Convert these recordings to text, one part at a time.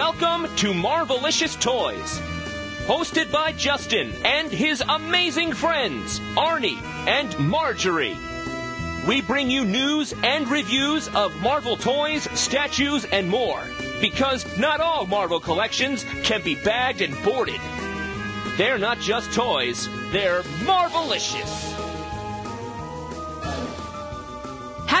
Welcome to Marvelicious Toys. Hosted by Justin and his amazing friends, Arnie and Marjorie. We bring you news and reviews of Marvel toys, statues, and more. Because not all Marvel collections can be bagged and boarded. They're not just toys, they're Marvelicious.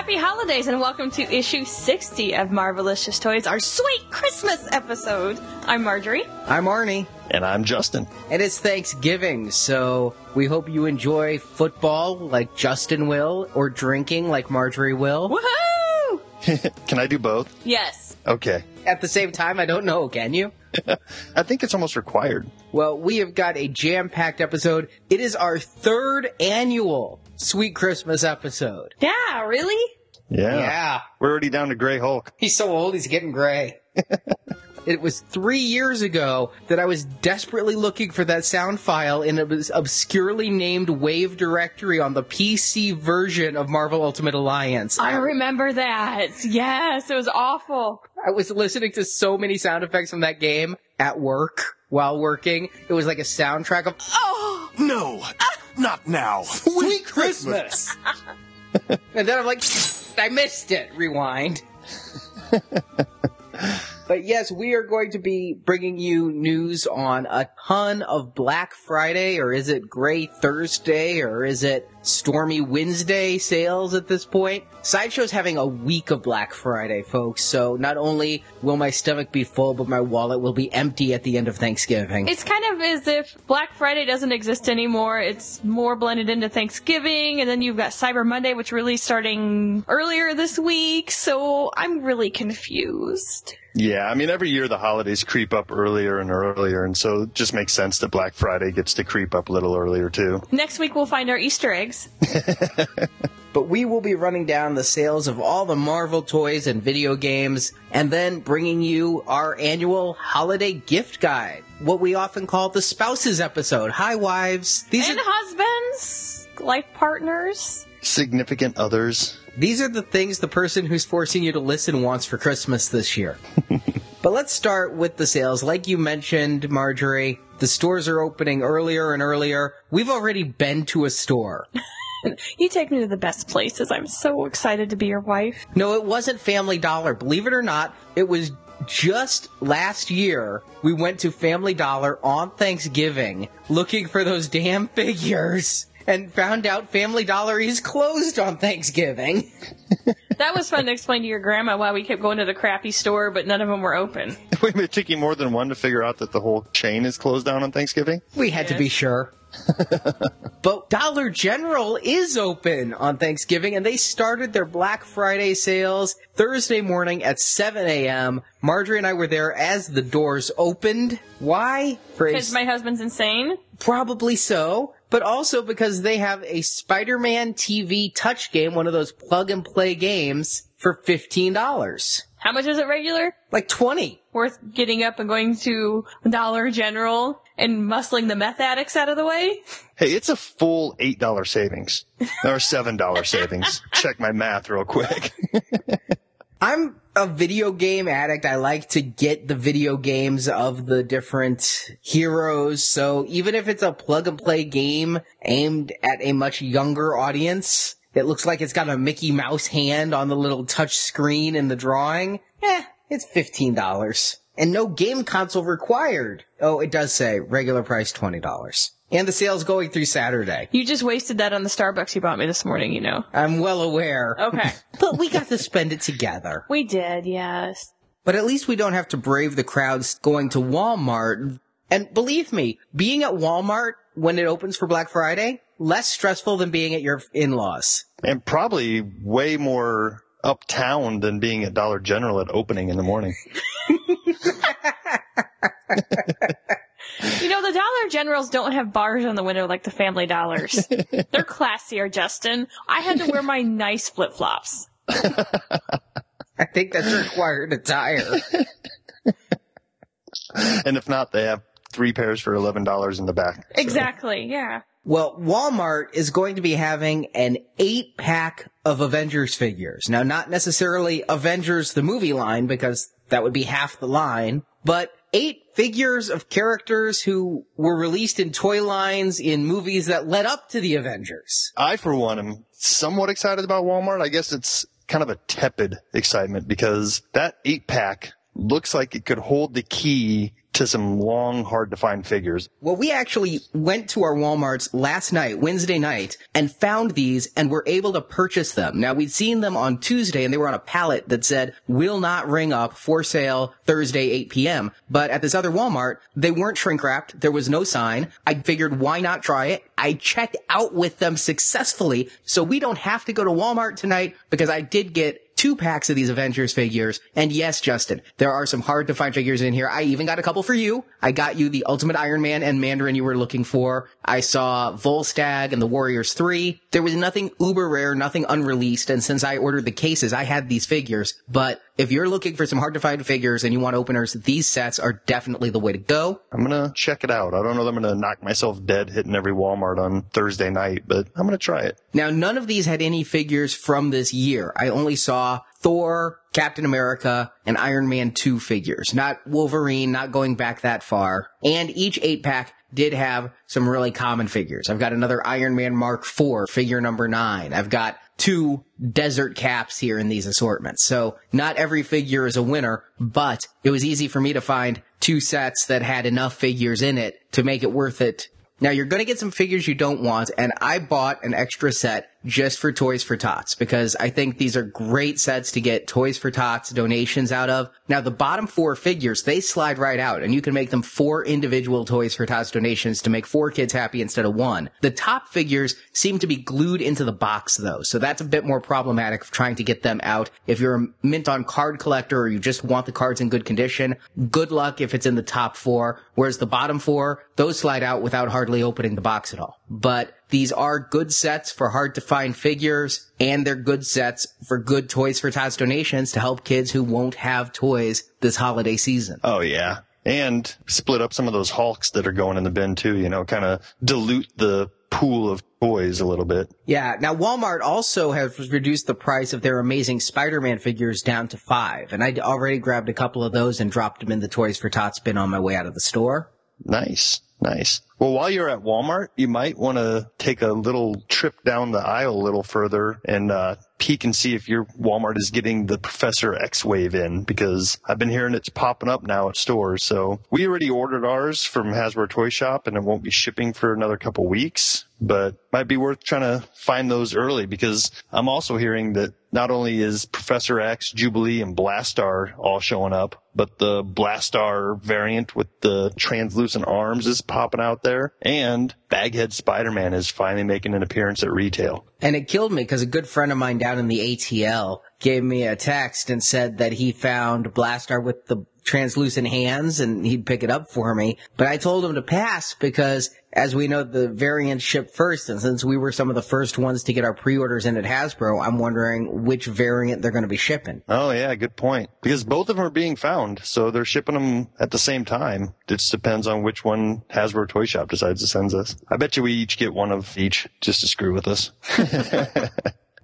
Happy holidays and welcome to issue 60 of Marvelicious Toys, our sweet Christmas episode. I'm Marjorie. I'm Arnie. And I'm Justin. And it's Thanksgiving, so we hope you enjoy football like Justin will, or drinking like Marjorie will. Woohoo! Can I do both? Yes. Okay. At the same time, I don't know, can you? I think it's almost required. Well, we have got a jam packed episode. It is our third annual Sweet Christmas episode. Yeah, really? Yeah. Yeah. We're already down to Gray Hulk. He's so old, he's getting gray. It was three years ago that I was desperately looking for that sound file in an obscurely named Wave directory on the PC version of Marvel Ultimate Alliance. I remember that. Yes, it was awful. I was listening to so many sound effects from that game at work while working. It was like a soundtrack of Oh! No, not now. Sweet Christmas. and then I'm like, I missed it. Rewind. But yes, we are going to be bringing you news on a ton of Black Friday, or is it Gray Thursday, or is it Stormy Wednesday sales at this point? Sideshow's having a week of Black Friday, folks, so not only will my stomach be full, but my wallet will be empty at the end of Thanksgiving. It's kind of as if Black Friday doesn't exist anymore. It's more blended into Thanksgiving, and then you've got Cyber Monday, which really starting earlier this week, so I'm really confused. Yeah, I mean, every year the holidays creep up earlier and earlier, and so it just makes sense that Black Friday gets to creep up a little earlier, too. Next week we'll find our Easter eggs. but we will be running down the sales of all the Marvel toys and video games, and then bringing you our annual holiday gift guide, what we often call the spouses episode. Hi, wives. These and are husbands, life partners. Significant others. these are the things the person who's forcing you to listen wants for Christmas this year. but let's start with the sales. Like you mentioned, Marjorie, the stores are opening earlier and earlier. We've already been to a store. You take me to the best places. I'm so excited to be your wife. No, it wasn't Family Dollar. Believe it or not, it was just last year we went to Family Dollar on Thanksgiving looking for those damn figures and found out Family Dollar is closed on Thanksgiving. That was fun to explain to your grandma why we kept going to the crappy store, but none of them were open. Wait a minute, it took you more than one to figure out that the whole chain is closed down on Thanksgiving? We had to be sure. but Dollar General is open on Thanksgiving and they started their Black Friday sales Thursday morning at 7 a.m. Marjorie and I were there as the doors opened. Why? Because my husband's insane. Probably so, but also because they have a Spider-Man TV touch game, one of those plug and play games, for $15. How much is it regular? Like 20. Worth getting up and going to Dollar General and muscling the meth addicts out of the way? Hey, it's a full $8 savings. Or $7 savings. Check my math real quick. I'm a video game addict. I like to get the video games of the different heroes. So even if it's a plug and play game aimed at a much younger audience, it looks like it's got a Mickey Mouse hand on the little touch screen in the drawing. Eh, it's $15. And no game console required. Oh, it does say regular price $20. And the sale's going through Saturday. You just wasted that on the Starbucks you bought me this morning, you know. I'm well aware. Okay. but we got to spend it together. we did, yes. But at least we don't have to brave the crowds going to Walmart. And believe me, being at Walmart when it opens for Black Friday, less stressful than being at your in-laws. and probably way more uptown than being at Dollar General at opening in the morning. You know, the Dollar Generals don't have bars on the window like the Family Dollars. They're classier, Justin. I had to wear my nice flip flops. I think that's required attire. And if not, they have three pairs for $11 in the back. So- Exactly, yeah. Well, Walmart is going to be having an eight pack of Avengers figures. Now, not necessarily Avengers the movie line because that would be half the line, but eight figures of characters who were released in toy lines in movies that led up to the Avengers. I, for one, am somewhat excited about Walmart. I guess it's kind of a tepid excitement because that eight pack looks like it could hold the key to some long, hard to find figures. Well, we actually went to our Walmarts last night, Wednesday night, and found these and were able to purchase them. Now, we'd seen them on Tuesday and they were on a pallet that said, will not ring up for sale Thursday, 8 p.m. But at this other Walmart, they weren't shrink wrapped. There was no sign. I figured, why not try it? I checked out with them successfully, so we don't have to go to Walmart tonight because I did get two packs of these Avengers figures. And yes, Justin, there are some hard to find figures in here. I even got a couple for you. I got you the Ultimate Iron Man and Mandarin you were looking for. I saw Volstagg and the Warriors 3. There was nothing uber rare, nothing unreleased. And since I ordered the cases, I had these figures. But if you're looking for some hard to find figures and you want openers, these sets are definitely the way to go. I'm gonna check it out. I don't know that I'm gonna knock myself dead hitting every Walmart on Thursday night, but I'm gonna try it. Now, none of these had any figures from this year. I only saw Thor, Captain America, and Iron Man 2 figures. Not Wolverine, not going back that far. And each 8 pack did have some really common figures. I've got another Iron Man Mark IV, figure number 9. I've got two desert caps here in these assortments. So not every figure is a winner, but it was easy for me to find two sets that had enough figures in it to make it worth it. Now you're gonna get some figures you don't want, and I bought an extra set just for Toys for Tots because I think these are great sets to get Toys for Tots donations out of. Now the bottom four figures, they slide right out and you can make them four individual Toys for Tots donations to make four kids happy instead of one. The top figures seem to be glued into the box though, so that's a bit more problematic of trying to get them out. If you're a mint on card collector or you just want the cards in good condition, good luck if it's in the top four, whereas the bottom four, those slide out without hardly opening the box at all. But these are good sets for hard to find figures and they're good sets for good Toys for Tots donations to help kids who won't have toys this holiday season. Oh yeah. And split up some of those Hulks that are going in the bin too, you know, kind of dilute the pool of toys a little bit. Yeah. Now Walmart also has reduced the price of their amazing Spider-Man figures down to five. And I already grabbed a couple of those and dropped them in the Toys for Tots bin on my way out of the store. Nice. Nice. Well, while you're at Walmart, you might want to take a little trip down the aisle a little further and uh, peek and see if your Walmart is getting the Professor X Wave in because I've been hearing it's popping up now at stores. So we already ordered ours from Hasbro Toy Shop and it won't be shipping for another couple weeks, but might be worth trying to find those early because I'm also hearing that not only is Professor X, Jubilee, and Blastaar all showing up, but the Blastaar variant with the translucent arms is popping out there, and Baghead Spider-Man is finally making an appearance at retail. And it killed me because a good friend of mine down in the ATL gave me a text and said that he found Blastaar with the translucent hands and he'd pick it up for me. But I told him to pass because as we know, the variants ship first. And since we were some of the first ones to get our pre-orders in at Hasbro, I'm wondering which variant they're going to be shipping. Oh yeah, good point. Because both of them are being found, so they're shipping them at the same time. It just depends on which one Hasbro Toy Shop decides to send us. I bet you we each get one of each just to screw with us.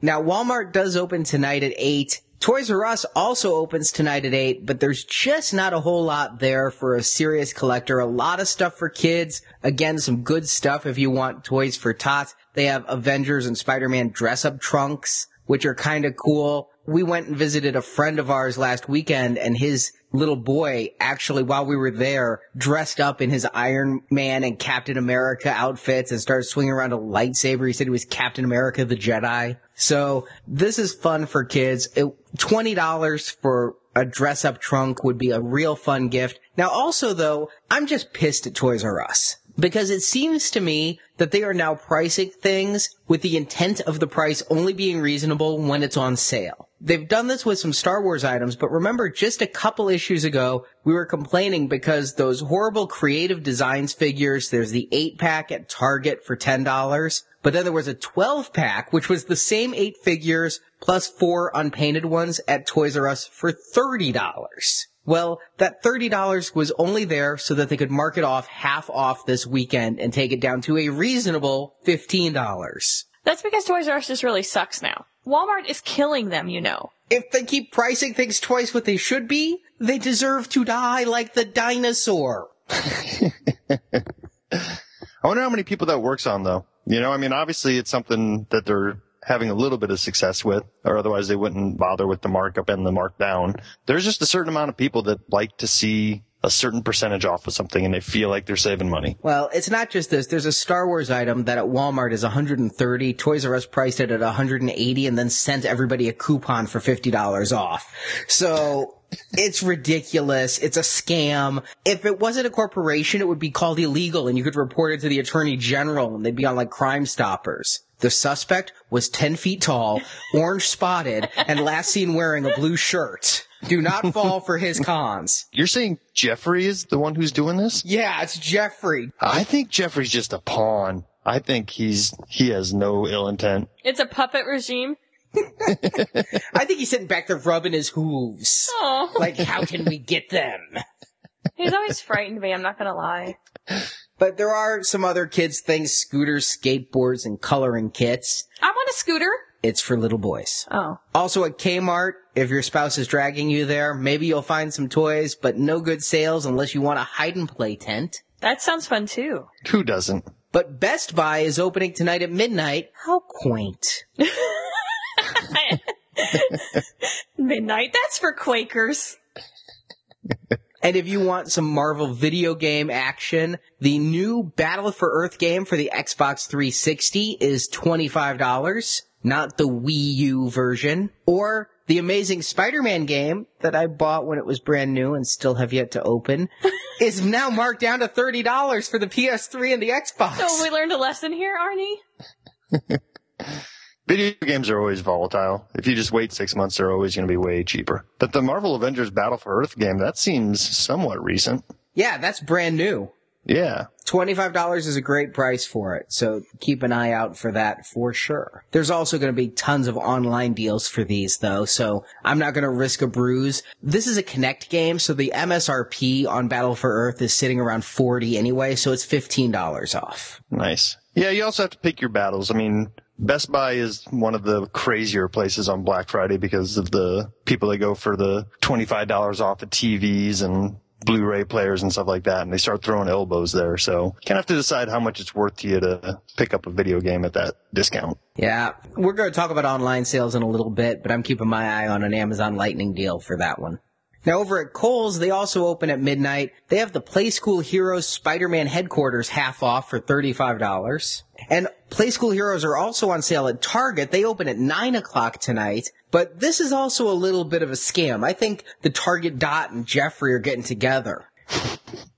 Now, Walmart does open tonight at 8. Toys R Us also opens tonight at 8, but there's just not a whole lot there for a serious collector. A lot of stuff for kids. Again, some good stuff if you want toys for tots. They have Avengers and Spider-Man dress-up trunks, which are kind of cool. We went and visited a friend of ours last weekend and his little boy actually while we were there dressed up in his Iron Man and Captain America outfits and started swinging around a lightsaber. He said he was Captain America the Jedi. So this is fun for kids. It, $20 for a dress up trunk would be a real fun gift. Now also though, I'm just pissed at Toys R Us because it seems to me that they are now pricing things with the intent of the price only being reasonable when it's on sale. They've done this with some Star Wars items, but remember just a couple issues ago, we were complaining because those horrible creative designs figures, there's the 8 pack at Target for $10, but then there was a 12 pack, which was the same 8 figures plus 4 unpainted ones at Toys R Us for $30. Well, that $30 was only there so that they could mark it off half off this weekend and take it down to a reasonable $15. That's because Toys R Us just really sucks now. Walmart is killing them, you know. If they keep pricing things twice what they should be, they deserve to die like the dinosaur. I wonder how many people that works on though. You know, I mean, obviously it's something that they're having a little bit of success with, or otherwise they wouldn't bother with the markup and the markdown. There's just a certain amount of people that like to see a certain percentage off of something and they feel like they're saving money. Well, it's not just this. There's a Star Wars item that at Walmart is 130. Toys R Us priced it at 180 and then sent everybody a coupon for $50 off. So it's ridiculous. It's a scam. If it wasn't a corporation, it would be called illegal and you could report it to the attorney general and they'd be on like Crime Stoppers. The suspect was 10 feet tall, orange spotted, and last seen wearing a blue shirt. Do not fall for his cons. You're saying Jeffrey is the one who's doing this? Yeah, it's Jeffrey. I think Jeffrey's just a pawn. I think he's, he has no ill intent. It's a puppet regime. I think he's sitting back there rubbing his hooves. Oh, Like, how can we get them? he's always frightened me. I'm not gonna lie. But there are some other kids things, scooters, skateboards, and coloring kits. I want a scooter. It's for little boys. Oh, Also at Kmart, if your spouse is dragging you there, maybe you'll find some toys, but no good sales unless you want a hide and play tent. that sounds fun too. Who doesn't? But Best Buy is opening tonight at midnight. How quaint. Midnight. That's for Quakers. And if you want some Marvel video game action, the new Battle for Earth game for the Xbox 360 is $25, not the Wii U version. Or the Amazing Spider-Man game that I bought when it was brand new and still have yet to open is now marked down to $30 for the PS3 and the Xbox. So we learned a lesson here, Arnie. Video games are always volatile. If you just wait six months, they're always going to be way cheaper. But the Marvel Avengers Battle for Earth game, that seems somewhat recent. yeah, that's brand new. Yeah. $25 is a great price for it, so keep an eye out for that for sure. There's also going to be tons of online deals for these though, so I'm not going to risk a bruise. This is a Kinect game, so the MSRP on Battle for Earth is sitting around 40 anyway, so it's $15 off. Nice. Yeah, you also have to pick your battles. I mean, Best Buy is one of the crazier places on Black Friday because of the people that go for the $25 off of TVs and Blu-ray players and stuff like that, and they start throwing elbows there. So you kind of have to decide how much it's worth to you to pick up a video game at that discount. Yeah, we're going to talk about online sales in a little bit, but I'm keeping my eye on an Amazon Lightning deal for that one. Now over at Kohl's, they also open at midnight. They have the Playskool Heroes Spider-Man headquarters half off for $35. And Playskool Heroes are also on sale at Target. They open at 9 o'clock tonight. But this is also a little bit of a scam. I think the Target Dot and Jeffrey are getting together.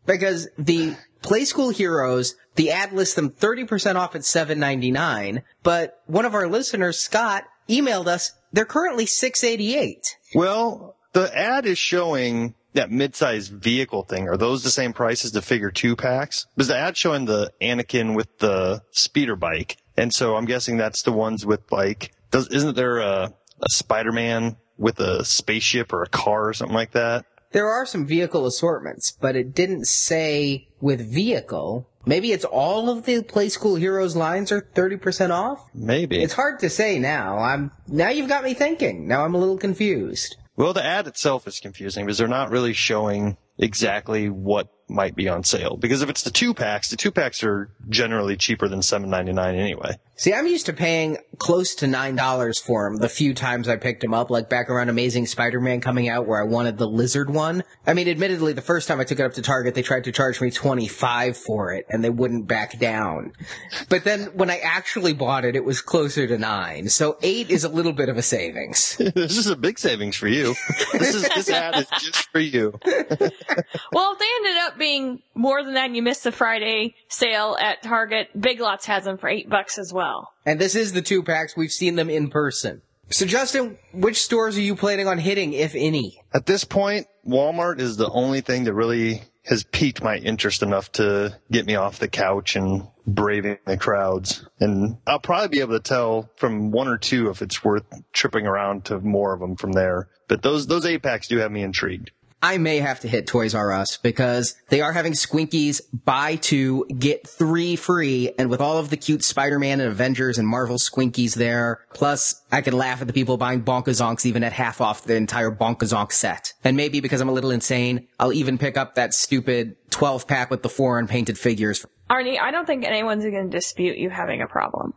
Because the Playskool Heroes, the ad lists them 30% off at $7.99, but one of our listeners, Scott, emailed us, they're currently 688. Well, the ad is showing that mid-sized vehicle thing. Are those the same price as the figure two packs? Because the ad showing the Anakin with the speeder bike. And so I'm guessing that's the ones with like, does, isn't there a, a Spider-Man with a spaceship or a car or something like that? There are some vehicle assortments, but it didn't say with vehicle. Maybe it's all of the Playskool Heroes lines are 30% off? Maybe. It's hard to say now. I'm, now you've got me thinking. Now I'm a little confused. Well, the ad itself is confusing because they're not really showing exactly what might be on sale. Because if it's the two packs, the two packs are generally cheaper than seven ninety nine anyway. See, I'm used to paying close to nine dollars for them the few times I picked them up, like back around Amazing Spider-Man coming out where I wanted the lizard one. I mean, admittedly, the first time I took it up to Target, they tried to charge me 25 for it and they wouldn't back down. But then when I actually bought it, it was closer to nine. So eight is a little bit of a savings. this is a big savings for you. this is this ad is just for you. Well, if they ended up being more than that and you missed the Friday sale at Target, Big Lots has them for eight bucks as well. And this is the two packs. We've seen them in person. So Justin, which stores are you planning on hitting, if any? At this point, Walmart is the only thing that really has piqued my interest enough to get me off the couch and braving the crowds. And I'll probably be able to tell from one or two if it's worth tripping around to more of them from there. But those those eight packs do have me intrigued. I may have to hit Toys R Us because they are having Squinkies buy two, get three free. And with all of the cute Spider-Man and Avengers and Marvel Squinkies there, plus I can laugh at the people buying Bonkazonks even at half off the entire Bonkazonk set. And maybe because I'm a little insane, I'll even pick up that stupid 12 pack with the four unpainted figures. Arnie, I don't think anyone's going to dispute you having a problem.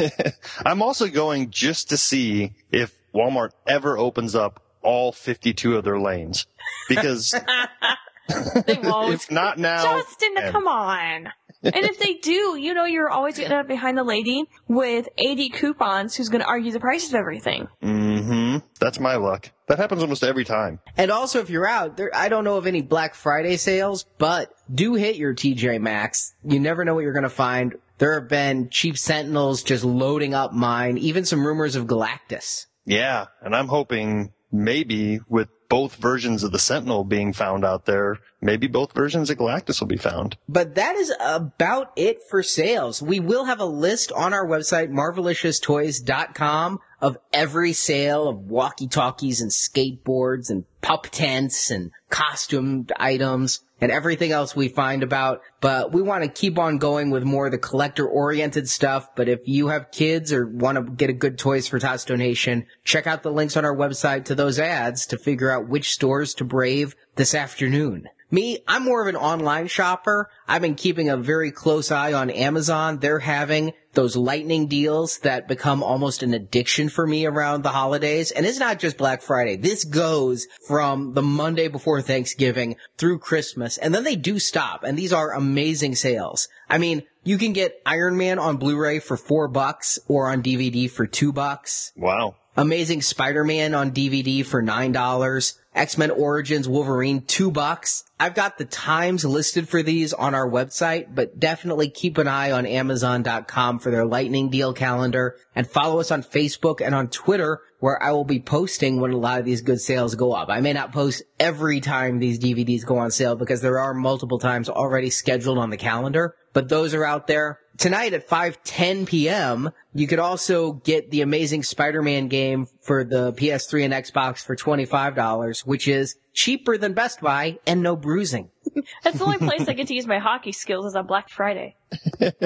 I'm also going just to see if Walmart ever opens up all 52 of their lanes. Because They won't. if not now, Justin, then- come on. and if they do, you know you're always going to end up behind the lady with 80 coupons who's going to argue the price of everything. Mm-hmm. That's my luck. That happens almost every time. And also, if you're out there, I don't know of any Black Friday sales, but do hit your TJ Maxx. You never know what you're going to find. There have been cheap Sentinels just loading up mine, even some rumors of Galactus. Yeah, and I'm hoping maybe with both versions of the Sentinel being found out there, maybe both versions of Galactus will be found. But that is about it for sales. We will have a list on our website, marvelicioustoys.com, of every sale of walkie-talkies and skateboards and pup tents and costumed items and everything else we find about. But we want to keep on going with more of the collector-oriented stuff. But if you have kids or want to get a good toys for Tots Donation, check out the links on our website to those ads to figure out which stores to brave this afternoon. Me, I'm more of an online shopper. I've been keeping a very close eye on Amazon. They're having those lightning deals that become almost an addiction for me around the holidays. And it's not just Black Friday. This goes from the Monday before Thanksgiving through Christmas. And then they do stop. And these are amazing sales. I mean, you can get Iron Man on Blu-ray for four bucks or on DVD for two bucks. Wow. Amazing Spider-Man on DVD for nine dollars. X-Men Origins Wolverine two bucks. I've got the times listed for these on our website, but definitely keep an eye on Amazon.com for their lightning deal calendar and follow us on Facebook and on Twitter where I will be posting when a lot of these good sales go up. I may not post every time these DVDs go on sale because there are multiple times already scheduled on the calendar, but those are out there. Tonight at 5:10 p.m., you could also get the amazing Spider-Man game for the PS3 and Xbox for $25, which is cheaper than Best Buy and no bruising. That's the only place I get to use my hockey skills is on Black Friday.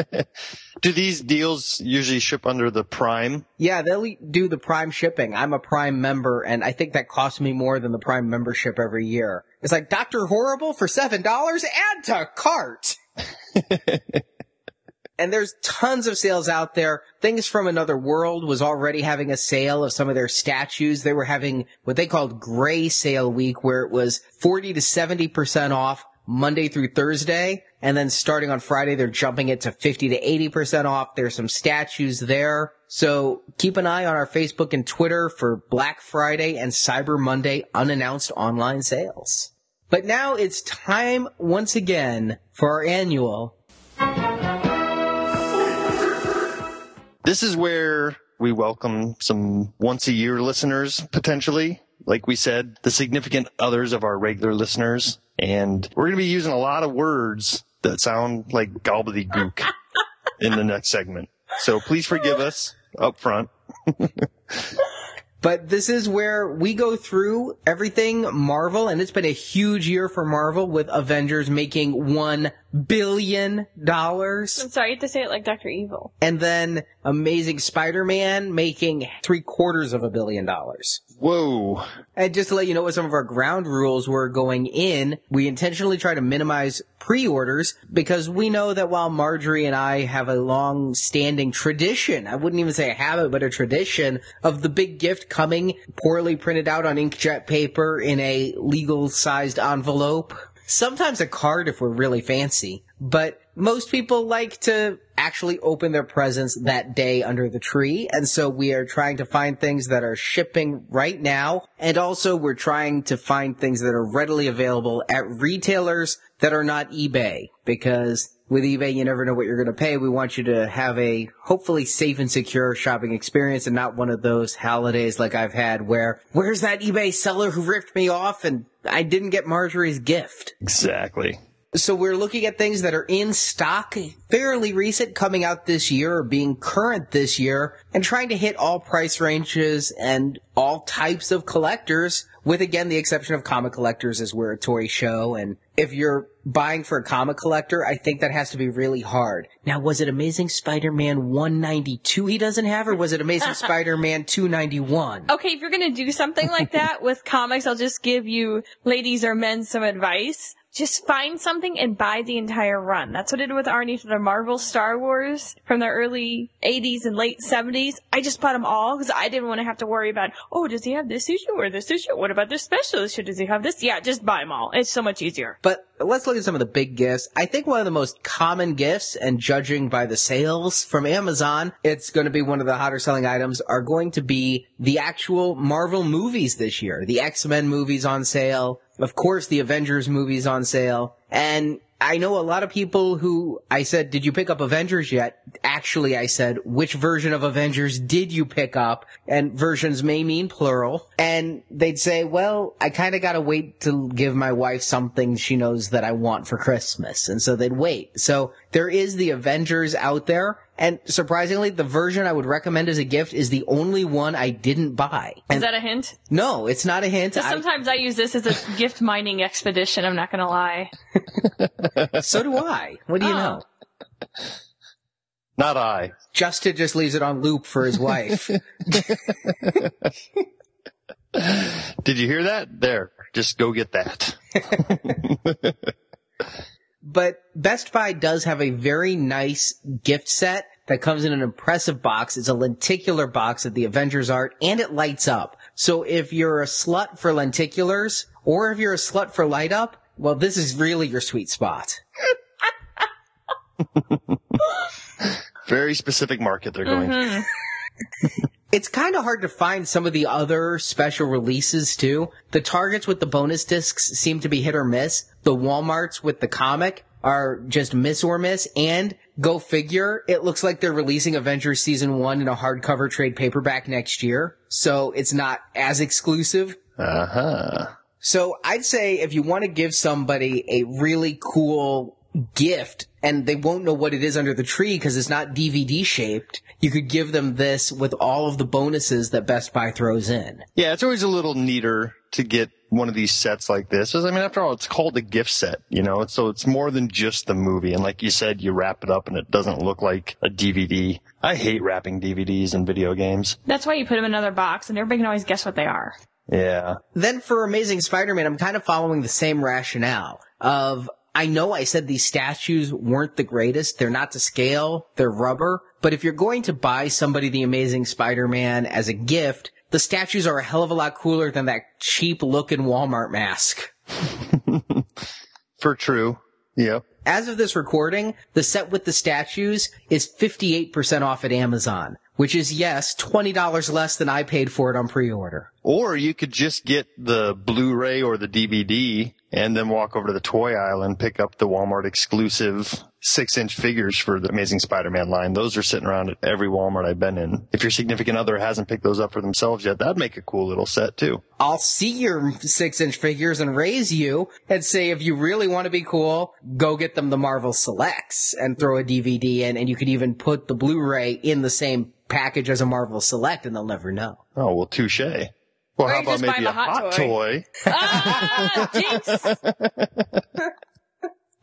Do these deals usually ship under the Prime? Yeah, they'll do the Prime shipping. I'm a Prime member and I think that costs me more than the Prime membership every year. It's like Dr. Horrible for $7, add to cart! And there's tons of sales out there. Things from Another World was already having a sale of some of their statues. They were having what they called gray sale week where it was 40 to 70% off Monday through Thursday. And then starting on Friday, they're jumping it to 50 to 80% off. There's some statues there. So keep an eye on our Facebook and Twitter for Black Friday and Cyber Monday unannounced online sales. But now it's time once again for our annual This is where we welcome some once a year listeners potentially. Like we said, the significant others of our regular listeners. And we're going to be using a lot of words that sound like gobbledygook in the next segment. So please forgive us up front. But this is where we go through everything Marvel, and it's been a huge year for Marvel with Avengers making one billion dollars, I'm sorry, you have to say it like Dr. Evil. and then Amazing Spider-Man making three quarters of a billion dollars. Whoa. And just to let you know what some of our ground rules were going in, we intentionally try to minimize pre-orders because we know that while Marjorie and I have a long standing tradition, I wouldn't even say a habit, but a tradition of the big gift coming poorly printed out on inkjet paper in a legal sized envelope. Sometimes a card if we're really fancy, but most people like to actually open their presents that day under the tree. And so we are trying to find things that are shipping right now. And also we're trying to find things that are readily available at retailers that are not eBay because with eBay, you never know what you're going to pay. We want you to have a hopefully safe and secure shopping experience and not one of those holidays like I've had where, where's that eBay seller who ripped me off and I didn't get Marjorie's gift? Exactly. So we're looking at things that are in stock, fairly recent, coming out this year or being current this year, and trying to hit all price ranges and all types of collectors, with again the exception of comic collectors as we're a toy show. And if you're buying for a comic collector, I think that has to be really hard. Now, was it Amazing Spider-Man 192 he doesn't have, or was it Amazing Spider-Man 291? Okay, if you're gonna do something like that with comics, I'll just give you ladies or men some advice. Just find something and buy the entire run. That's what I did with Arnie for the Marvel Star Wars from the early 80s and late 70s. I just bought them all because I didn't want to have to worry about, oh, does he have this issue or this issue? What about this special issue? Does he have this? Yeah, just buy them all. It's so much easier. But let's look at some of the big gifts. I think one of the most common gifts, and judging by the sales from Amazon, it's going to be one of the hotter selling items, are going to be the actual Marvel movies this year. The X-Men movies on sale. Of course, the Avengers movies on sale. And I know a lot of people who I said, did you pick up Avengers yet? Actually, I said, which version of Avengers did you pick up? And versions may mean plural. And they'd say, well, I kind of got to wait to give my wife something she knows that I want for Christmas. And so they'd wait. So there is the Avengers out there. And surprisingly, the version I would recommend as a gift is the only one I didn't buy. Is that a hint? no, it's not a hint. I- sometimes I use this as a gift mining expedition. I'm not gonna lie. so do I. What do you Oh. know? Not I. Justin just leaves it on loop for his wife. Did you hear that? There. Just go get that. But Best Buy does have a very nice gift set that comes in an impressive box. It's a lenticular box of the Avengers art and it lights up. So if you're a slut for lenticulars or if you're a slut for light up, well, this is really your sweet spot. Very specific market they're going. Mhm. It's kind of hard to find some of the other special releases too. The Targets with the bonus discs seem to be hit or miss. The Walmarts with the comic are just miss or miss. And go figure, it looks like they're releasing Avengers season one in a hardcover trade paperback next year. So it's not as exclusive. Uh huh. So I'd say if you want to give somebody a really cool gift and they won't know what it is under the tree because it's not DVD shaped, you could give them this with all of the bonuses that Best Buy throws in. Yeah, it's always a little neater to get one of these sets like this. 'Cause, I mean, after all, it's called a gift set, you know, so it's more than just the movie. And like you said, you wrap it up and it doesn't look like a DVD. I hate wrapping DVDs in video games. That's why you put them in another box, and everybody can always guess what they are. Yeah. Then for Amazing Spider-Man, I'm kind of following the same rationale of I know I said these statues weren't the greatest. They're not to scale. They're rubber. But if you're going to buy somebody the Amazing Spider-Man as a gift, the statues are a hell of a lot cooler than that cheap looking Walmart mask. For true. Yep. As of this recording, the set with the statues is 58% off at Amazon, which is yes, $20 less than I paid for it on pre-order. Or you could just get the Blu-ray or the DVD and then walk over to the toy aisle and pick up the Walmart exclusive six inch figures for the Amazing Spider-Man line. Those are sitting around at every Walmart I've been in. If your significant other hasn't picked those up for themselves yet, that'd make a cool little set too. I'll see your six inch figures and raise you and say if you really want to be cool, go get them the Marvel Selects and throw a DVD in and you could even put the Blu-ray in the same package as a Marvel Select and they'll never know. Oh, well, touche. Well, Or how about maybe a hot hot toy. toy? ah, jinx!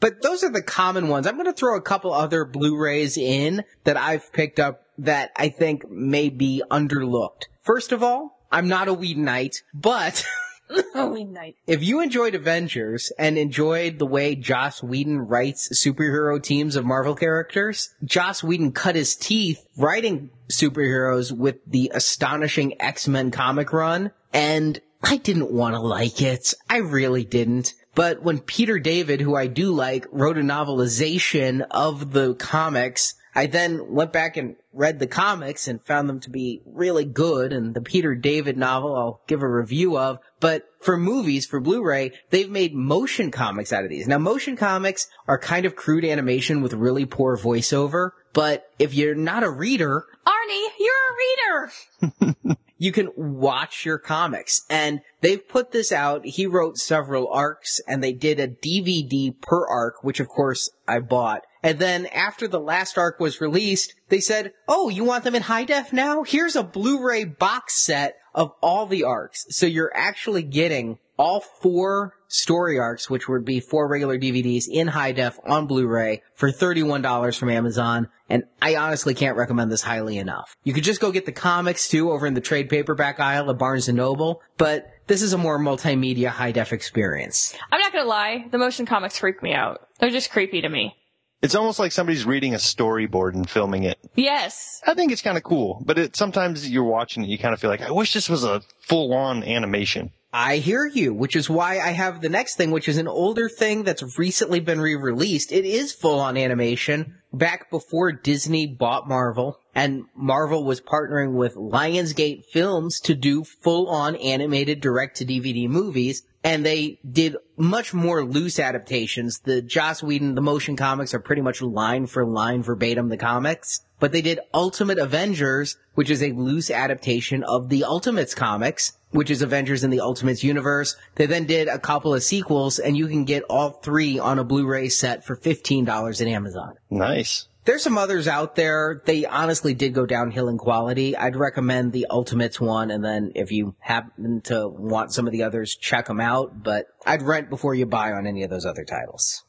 But those are the common ones. I'm going to throw a couple other Blu-rays in that I've picked up that I think may be underlooked. First of all, I'm not a Whedonite, but if you enjoyed Avengers and enjoyed the way Joss Whedon writes superhero teams of Marvel characters, Joss Whedon cut his teeth writing superheroes with the astonishing X-Men comic run, and I didn't want to like it. I really didn't. But when Peter David, who I do like, wrote a novelization of the comics, I then went back and read the comics and found them to be really good. And the Peter David novel I'll give a review of. But for movies, for Blu-ray, they've made motion comics out of these. Now motion comics are kind of crude animation with really poor voiceover. But if you're not a reader, Arnie, you're a reader! you can watch your comics. And they've put this out. He wrote several arcs and they did a DVD per arc, which of course I bought. And then after the last arc was released, they said, Oh, you want them in high def now? Here's a Blu-ray box set of all the arcs. So you're actually getting all four story arcs, which would be four regular DVDs in high def on Blu-ray for $31 from Amazon. And I honestly can't recommend this highly enough. You could just go get the comics too over in the trade paperback aisle at Barnes & Noble, but this is a more multimedia high def experience. I'm not gonna lie, the motion comics freak me out. They're just creepy to me. It's almost like somebody's reading a storyboard and filming it. Yes. I think it's kind of cool, but it, sometimes you're watching it, you kind of feel like, I wish this was a full on animation. I hear you, which is why I have the next thing, which is an older thing that's recently been re-released. It is full on animation back before Disney bought Marvel and Marvel was partnering with Lionsgate Films to do full on animated direct to DVD movies. And they did much more loose adaptations. The Joss Whedon, the motion comics are pretty much line for line verbatim the comics. But they did Ultimate Avengers, which is a loose adaptation of the Ultimates comics which is Avengers in the Ultimates universe. They then did a couple of sequels and you can get all three on a Blu-ray set for $15 at Amazon. Nice. There's some others out there. They honestly did go downhill in quality. I'd recommend the Ultimates one, and then if you happen to want some of the others, check them out. But I'd rent before you buy on any of those other titles.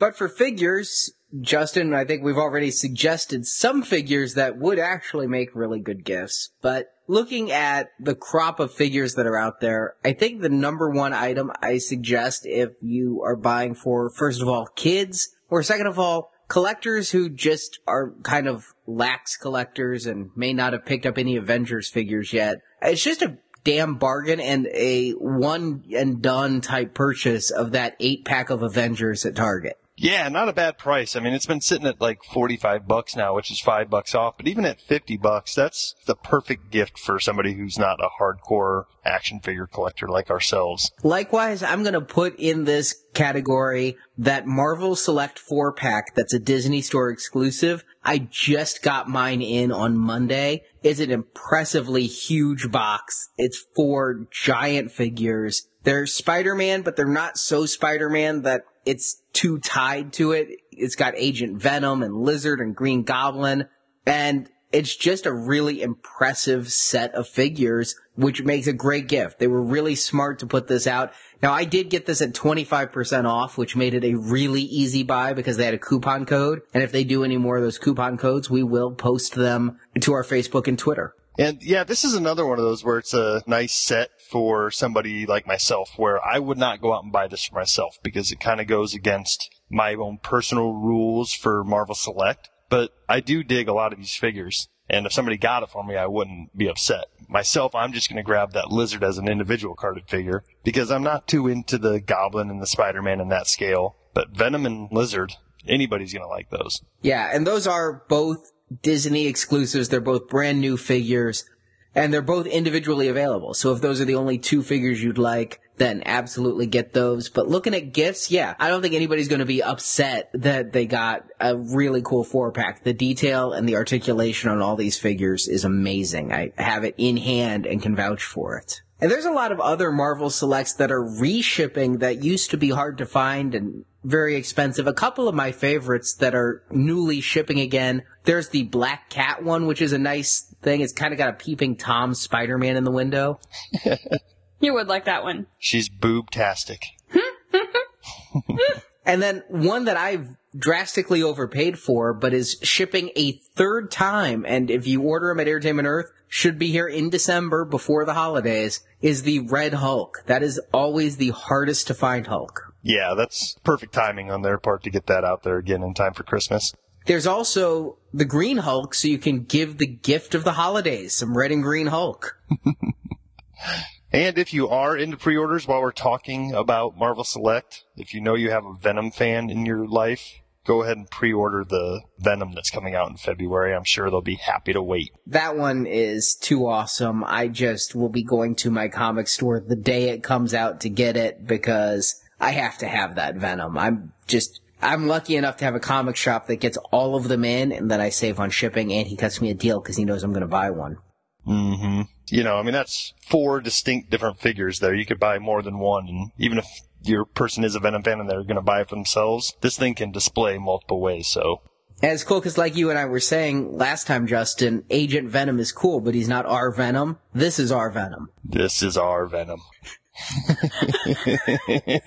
But for figures, Justin, I think we've already suggested some figures that would actually make really good gifts. But looking at the crop of figures that are out there, I think the number one item I suggest if you are buying for, first of all, kids, or second of all, collectors who just are kind of lax collectors and may not have picked up any Avengers figures yet. It's just a damn bargain and a one and done type purchase of that eight pack of Avengers at Target. Yeah, not a bad price. I mean, it's been sitting at like 45 bucks now, which is five bucks off. But even at 50 bucks, that's the perfect gift for somebody who's not a hardcore action figure collector like ourselves. Likewise, I'm going to put in this category that Marvel Select 4 pack that's a Disney Store exclusive. I just got mine in on Monday. It's an impressively huge box. It's four giant figures. They're Spider-Man, but they're not so Spider-Man that it's too tied to it. It's got Agent Venom and Lizard and Green Goblin. And it's just a really impressive set of figures, which makes a great gift. They were really smart to put this out. Now I did get this at 25% off, which made it a really easy buy because they had a coupon code. And if they do any more of those coupon codes, we will post them to our Facebook and Twitter. And yeah, this is another one of those where it's a nice set for somebody like myself where I would not go out and buy this for myself because it kind of goes against my own personal rules for Marvel Select. But I do dig a lot of these figures. And if somebody got it for me, I wouldn't be upset. Myself, I'm just going to grab that lizard as an individual carded figure because I'm not too into the goblin and the Spider-Man in that scale. But Venom and Lizard, anybody's going to like those. Yeah, and those are both Disney exclusives. They're both brand new figures and they're both individually available. So if those are the only two figures you'd like, then absolutely get those. But looking at gifts, yeah, I don't think anybody's going to be upset that they got a really cool four pack. The detail and the articulation on all these figures is amazing. I have it in hand and can vouch for it. And there's a lot of other Marvel selects that are reshipping that used to be hard to find and very expensive. A couple of my favorites that are newly shipping again. There's the Black Cat one, which is a nice thing. It's kind of got a peeping Tom Spider-Man in the window. You would like that one. She's boobtastic. And then one that I've drastically overpaid for, but is shipping a third time, and if you order them at Entertainment Earth, should be here in December before the holidays, is the Red Hulk. That is always the hardest to find Hulk. Yeah, that's perfect timing on their part to get that out there again in time for Christmas. There's also the Green Hulk, so you can give the gift of the holidays, some red and green Hulk. And if you are into pre-orders while we're talking about Marvel Select, if you know you have a Venom fan in your life, go ahead and pre-order the Venom that's coming out in February. I'm sure they'll be happy to wait. That one is too awesome. I just will be going to my comic store the day it comes out to get it because I have to have that Venom. I'm just, I'm lucky enough to have a comic shop that gets all of them in and then I save on shipping and he cuts me a deal because he knows I'm going to buy one. hmm You know, I mean, that's four distinct different figures there. You could buy more than one, and even if your person is a Venom fan and they're going to buy it for themselves, this thing can display multiple ways. So As cool because like you and I were saying last time, Justin, Agent Venom is cool, but he's not our Venom. This is our Venom. this is our Venom.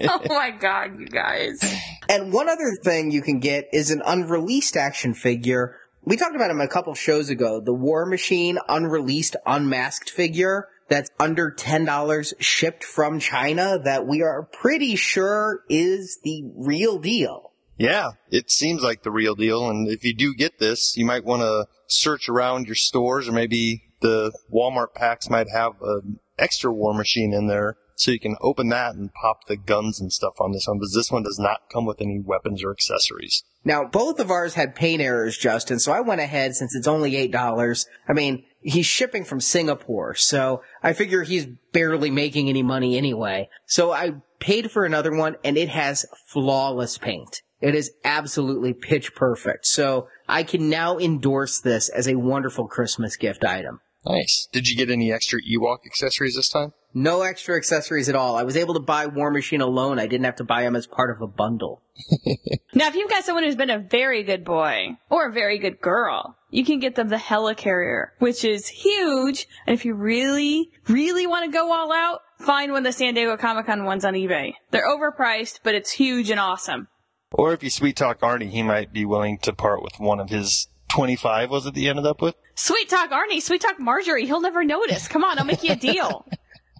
oh my god, you guys. And one other thing you can get is an unreleased action figure. We talked about him a couple shows ago. The War Machine unreleased unmasked figure that's under $10 shipped from China that we are pretty sure is the real deal. Yeah, it seems like the real deal. And if you do get this, you might want to search around your stores or maybe the Walmart packs might have an extra war machine in there so you can open that and pop the guns and stuff on this one. Because this one does not come with any weapons or accessories. Now, both of ours had paint errors, Justin, so I went ahead since it's only $8. I mean, he's shipping from Singapore, so I figure he's barely making any money anyway. So I paid for another one and it has flawless paint. It is absolutely pitch perfect. So I can now endorse this as a wonderful Christmas gift item. Nice. Did you get any extra Ewok accessories this time? No extra accessories at all. I was able to buy War Machine alone. I didn't have to buy them as part of a bundle. Now, if you've got someone who's been a very good boy or a very good girl, you can get them the Helicarrier, which is huge. And if you really, really want to go all out, find one of the San Diego Comic Con ones on eBay. They're overpriced, but it's huge and awesome. Or if you sweet talk Arnie, he might be willing to part with one of his 25, was it, he ended up with? Sweet talk Arnie, sweet talk Marjorie, he'll never notice. Come on, I'll make you a deal.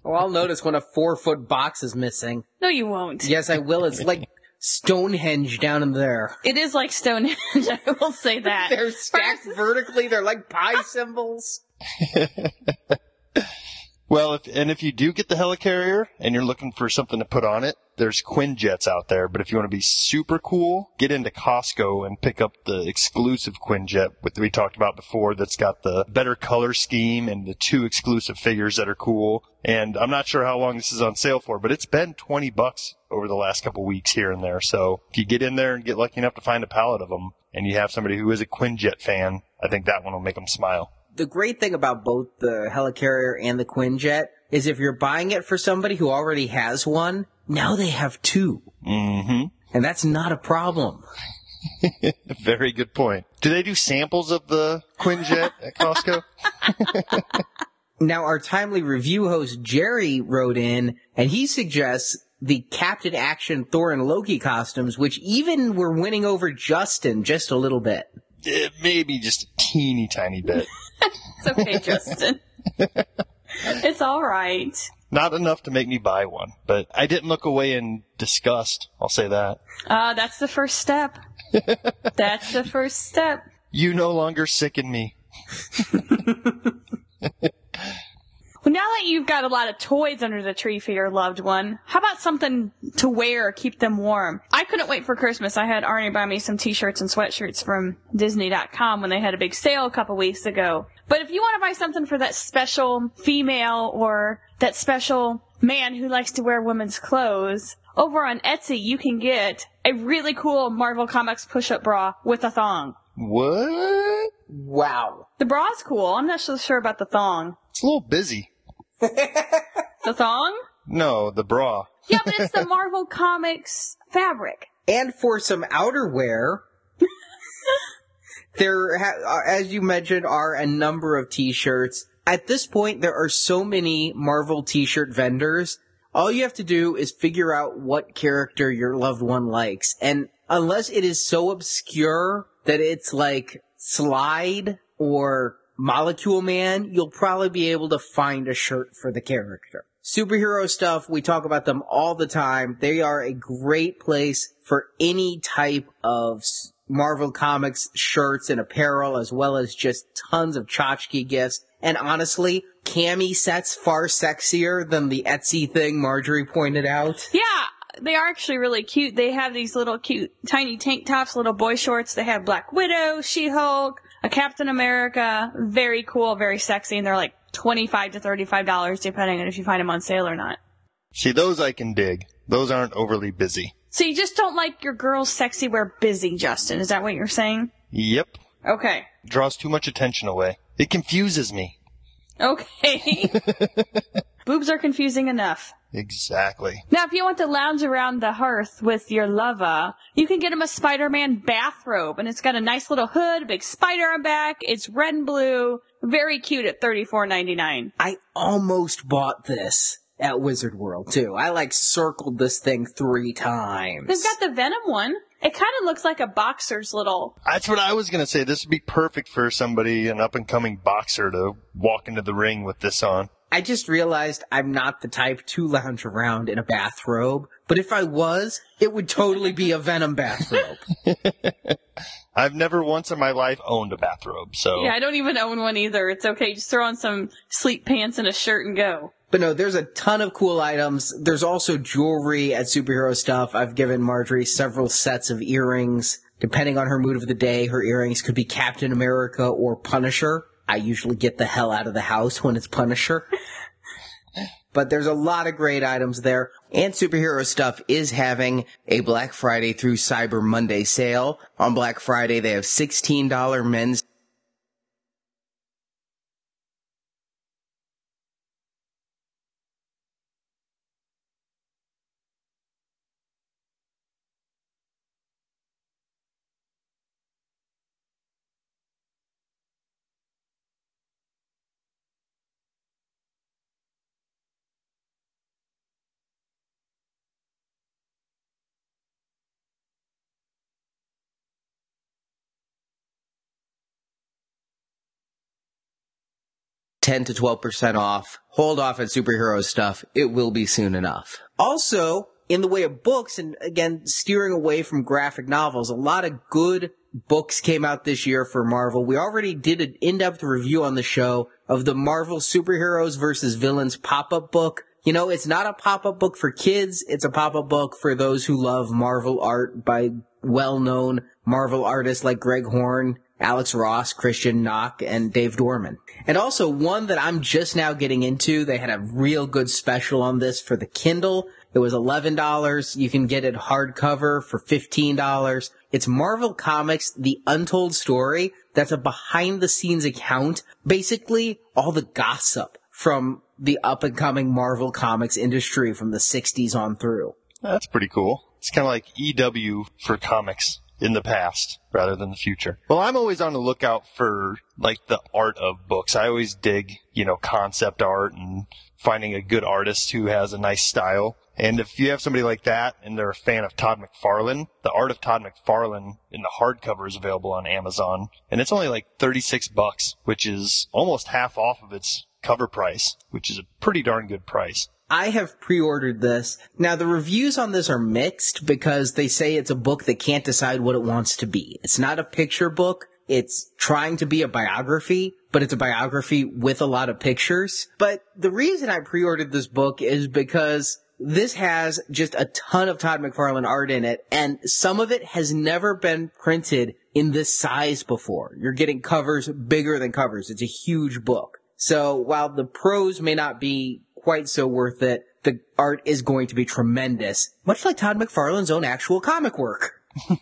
Oh, I'll notice when a four foot box is missing. no, you won't. Yes, I will. It's like Stonehenge down in there. It is like Stonehenge, I will say that. They're stacked vertically. They're like pi symbols. Well, if, and if you do get the helicarrier and you're looking for something to put on it, there's Quinjets out there. But if you want to be super cool, get into Costco and pick up the exclusive Quinjet that we talked about before that's got the better color scheme and the two exclusive figures that are cool. And I'm not sure how long this is on sale for, but it's been 20 bucks over the last couple weeks here and there. So if you get in there and get lucky enough to find a pallet of them and you have somebody who is a Quinjet fan, I think that one will make them smile. The great thing about both the Helicarrier and the Quinjet is if you're buying it for somebody who already has one, now they have two. Mm-hmm. And that's not a problem. Very good point. Do they do samples of the Quinjet at Costco? Now, our timely review host Jerry wrote in, and he suggests the Captain Action Thor and Loki costumes, which even were winning over Justin just a little bit. Eh, Maybe just a teeny tiny bit. It's okay, Justin. it's alright. Not enough to make me buy one, but I didn't look away in disgust. I'll say that. Uh, that's the first step. that's the first step. You no longer sicken me. Well, now that you've got a lot of toys under the tree for your loved one, how about something to wear or keep them warm? I couldn't wait for Christmas. I had Arnie buy me some t-shirts and sweatshirts from Disney.com when they had a big sale a couple weeks ago. But if you want to buy something for that special female or that special man who likes to wear women's clothes, over on Etsy you can get a really cool Marvel Comics push-up bra with a thong. What? Wow. The bra's cool. I'm not so sure about the thong. It's a little busy. The thong? No, the bra. Yeah, but it's the Marvel Comics fabric. And for some outerwear, there, ha- uh, as you mentioned, are a number of t-shirts. At this point, there are so many Marvel t-shirt vendors. All you have to do is figure out what character your loved one likes. And unless it is so obscure that it's like Slide or Molecule Man, you'll probably be able to find a shirt for the character. Superhero stuff, we talk about them all the time. They are a great place for any type of Marvel Comics shirts and apparel, as well as just tons of tchotchke gifts. And honestly, cami sets far sexier than the Etsy thing Marjorie pointed out. Yeah, they are actually really cute. They have these little cute tiny tank tops, little boy shorts. They have Black Widow, She-Hulk, a Captain America. Very cool, very sexy, and they're like 25 to $35 depending on if you find them on sale or not. See, those I can dig. Those aren't overly busy. So you just don't like your girls sexy wear busy, Justin. Is that what you're saying? Yep. Okay. Draws too much attention away. It confuses me. Okay. Boobs are confusing enough. Exactly. Now, if you want to lounge around the hearth with your lover, you can get him a Spider-Man bathrobe, and it's got a nice little hood, a big spider on back. It's red and blue, very cute at thirty four ninety nine. I almost bought this at Wizard World too. I like circled this thing three times. They've got the Venom one. It kind of looks like a boxer's little. That's what I was going to say. This would be perfect for somebody, an up and coming boxer, to walk into the ring with this on. I just realized I'm not the type to lounge around in a bathrobe, but if I was, it would totally be a Venom bathrobe. I've never once in my life owned a bathrobe, so Yeah, I don't even own one either. It's okay. Just throw on some sleep pants and a shirt and go. But no, there's a ton of cool items. There's also jewelry at superhero stuff. I've given Marjorie several sets of earrings. Depending on her mood of the day, her earrings could be Captain America or Punisher. I usually get the hell out of the house when it's Punisher. but there's a lot of great items there. And superhero stuff is having a Black Friday through Cyber Monday sale. On Black Friday, they have $16 men's ten to twelve percent off. Hold off at superhero stuff. It will be soon enough. Also, in the way of books, and again, steering away from graphic novels, a lot of good books came out this year for Marvel. We already did an in-depth review on the show of the Marvel superheroes versus villains pop-up book. You know, it's not a pop-up book for kids. It's a pop-up book for those who love Marvel art by well-known Marvel artists like Greg Horn, Alex Ross, Christian Nauck, and Dave Dorman. And also one that I'm just now getting into. They had a real good special on this for the Kindle. It was $11. You can get it hardcover for $15. It's Marvel Comics, The Untold Story. That's a behind the scenes account. Basically, all the gossip from the up and coming Marvel Comics industry from the 60s on through. that's pretty cool. It's kind of like EW for comics in the past rather than the future. Well, I'm always on the lookout for like the art of books. I always dig, you know, concept art and finding a good artist who has a nice style. And if you have somebody like that and they're a fan of Todd McFarlane, the art of Todd McFarlane in the hardcover is available on Amazon and it's only like 36 bucks, which is almost half off of its cover price, which is a pretty darn good price. I have pre-ordered this. Now the reviews on this are mixed because they say it's a book that can't decide what it wants to be. It's not a picture book. It's trying to be a biography, but it's a biography with a lot of pictures. But the reason I pre-ordered this book is because this has just a ton of Todd McFarlane art in it, and some of it has never been printed in this size before. You're getting covers bigger than covers. It's a huge book. So while the prose may not be quite so worth it, the art is going to be tremendous, much like Todd McFarlane's own actual comic work.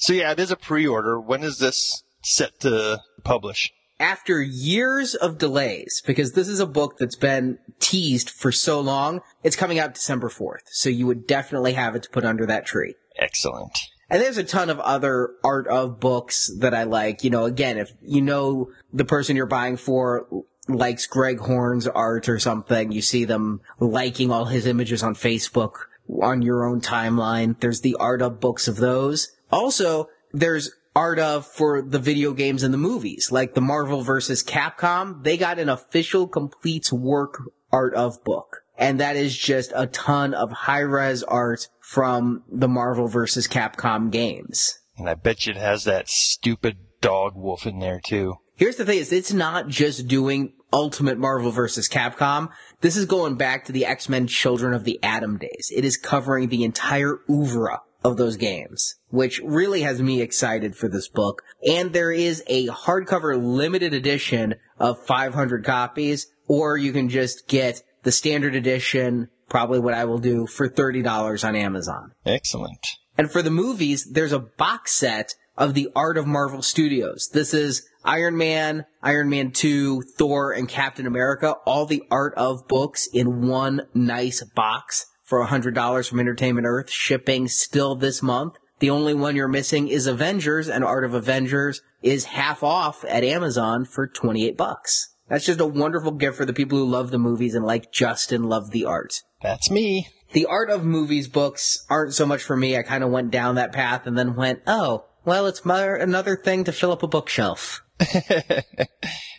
So yeah, it is a pre-order. When is this set to publish? After years of delays, because this is a book that's been teased for so long, it's coming out December 4th. So you would definitely have it to put under that tree. Excellent. And there's a ton of other art of books that I like. You know, again, if you know the person you're buying for likes Greg Horn's art or something, you see them liking all his images on Facebook on your own timeline. There's the art of books of those. Also, there's art of for the video games and the movies, like the Marvel vs. Capcom. They got an official complete work art of book. And that is just a ton of high res art from the Marvel vs. Capcom games. And I bet you it has that stupid dog wolf in there too. Here's the thing is it's not just doing Ultimate Marvel vs. Capcom. This is going back to the X-Men Children of the Atom days. It is covering the entire oeuvre of those games, which really has me excited for this book. And there is a hardcover limited edition of 500 copies, or you can just get the standard edition, probably what I will do, for $30 on Amazon. Excellent. And for the movies, there's a box set of the art of Marvel Studios. This is Iron Man, Iron Man 2, Thor, and Captain America, all the art of books in one nice box for $100 from Entertainment Earth, shipping still this month. The only one you're missing is Avengers, and Art of Avengers is half off at Amazon for 28 bucks. That's just a wonderful gift for the people who love the movies and like Justin love the art. That's me. The art of movies books aren't so much for me. I kind of went down that path and then went, oh, well, it's my, another thing to fill up a bookshelf.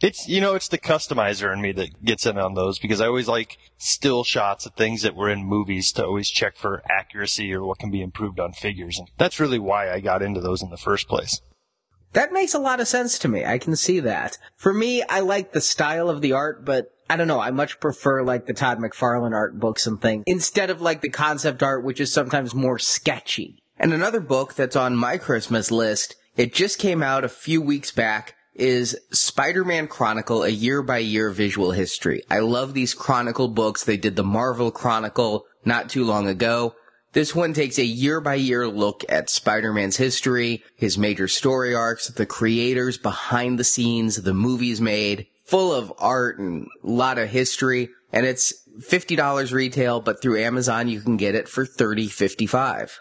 it's you know it's the customizer in me that gets in on those because I always like still shots of things that were in movies to always check for accuracy or what can be improved on figures, and that's really why I got into those in the first place. That makes a lot of sense to me. I can see that. For me, I like the style of the art, but I don't know. I much prefer like the Todd McFarlane art books and things instead of like the concept art, which is sometimes more sketchy. And another book that's on my Christmas list, it just came out a few weeks back is Spider-Man Chronicle, a year by year visual history. I love these Chronicle books. They did the Marvel Chronicle not too long ago. This one takes a year by year look at Spider-Man's history, his major story arcs, the creators behind the scenes, the movies made, full of art and a lot of history. And it's $50 retail, but through Amazon you can get it for $30, 55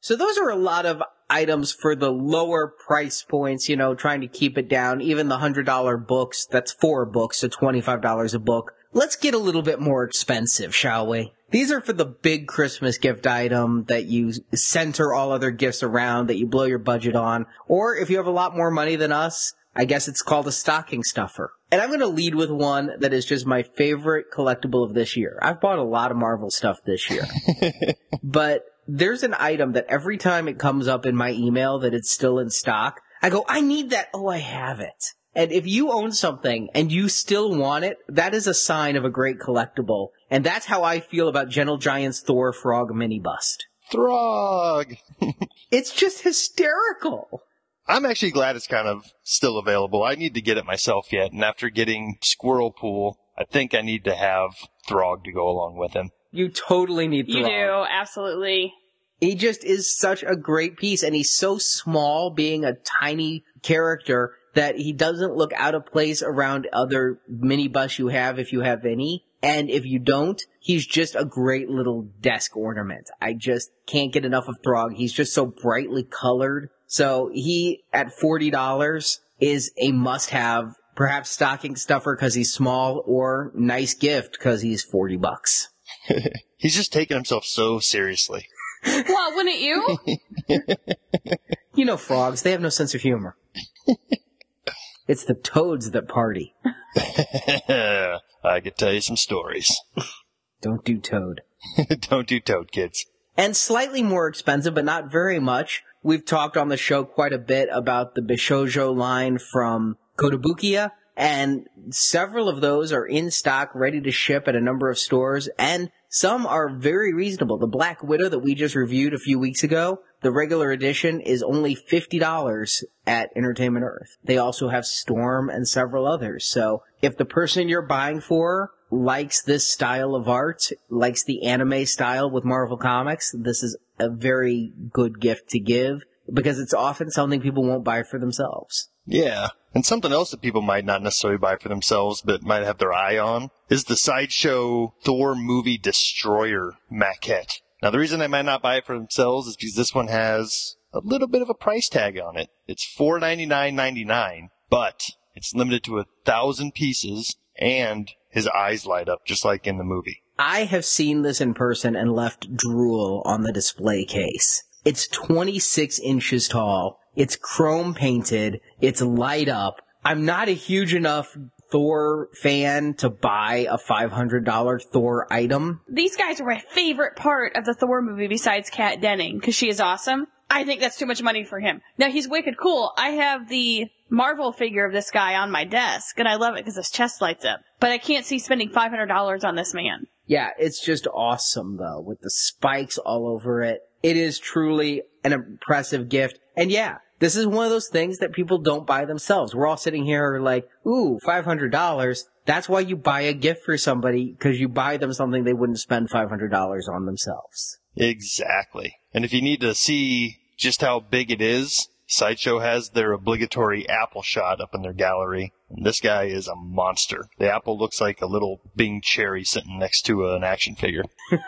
So those are a lot of items for the lower price points, you know, trying to keep it down. Even the $100 books, that's four books, so $25 a book. Let's get a little bit more expensive, shall we? These are for the big Christmas gift item that you center all other gifts around, that you blow your budget on. Or if you have a lot more money than us, I guess it's called a stocking stuffer. And I'm going to lead with one that is just my favorite collectible of this year. I've bought a lot of Marvel stuff this year. but there's an item that every time it comes up in my email that it's still in stock, I go, I need that. Oh, I have it. And if you own something and you still want it, that is a sign of a great collectible. And that's how I feel about Gentle Giant's Thor Frog mini bust. Throg! it's just hysterical. I'm actually glad it's kind of still available. I need to get it myself yet. And after getting Squirrel Pool, I think I need to have Throg to go along with him. You totally need Throg. You do, absolutely. He just is such a great piece and he's so small being a tiny character that he doesn't look out of place around other mini bus you have if you have any. And if you don't, he's just a great little desk ornament. I just can't get enough of Throg. He's just so brightly colored. So he, at $40, is a must have. Perhaps stocking stuffer because he's small or nice gift because he's 40 bucks. he's just taking himself so seriously. Well, wouldn't you? you know frogs, they have no sense of humor. It's the toads that party. I could tell you some stories. Don't do toad. Don't do toad, kids. And slightly more expensive, but not very much. We've talked on the show quite a bit about the Bishojo line from Kotobukiya, and several of those are in stock, ready to ship at a number of stores, and some are very reasonable. The Black Widow that we just reviewed a few weeks ago the regular edition is only $50 at Entertainment Earth. They also have Storm and several others. So if the person you're buying for likes this style of art, likes the anime style with Marvel Comics, this is a very good gift to give because it's often something people won't buy for themselves. Yeah. And something else that people might not necessarily buy for themselves, but might have their eye on, is the Sideshow Thor movie Destroyer maquette. Now, the reason they might not buy it for themselves is because this one has a little bit of a price tag on it. It's four ninety nine ninety nine, but it's limited to a thousand pieces, and his eyes light up just like in the movie. I have seen this in person and left drool on the display case. It's 26 inches tall. It's chrome painted. It's light up. I'm not a huge enough Thor fan to buy a $500 Thor item. These guys are my favorite part of the Thor movie besides Kat Denning because she is awesome. I think that's too much money for him. Now he's wicked cool. I have the Marvel figure of this guy on my desk and I love it because his chest lights up. But I can't see spending $500 on this man. Yeah, it's just awesome though with the spikes all over it. It is truly an impressive gift. And yeah, this is one of those things that people don't buy themselves. We're all sitting here like, ooh, $500. That's why you buy a gift for somebody because you buy them something they wouldn't spend $500 on themselves. Exactly. And if you need to see just how big it is, Sideshow has their obligatory apple shot up in their gallery. And this guy is a monster. The apple looks like a little Bing cherry sitting next to an action figure.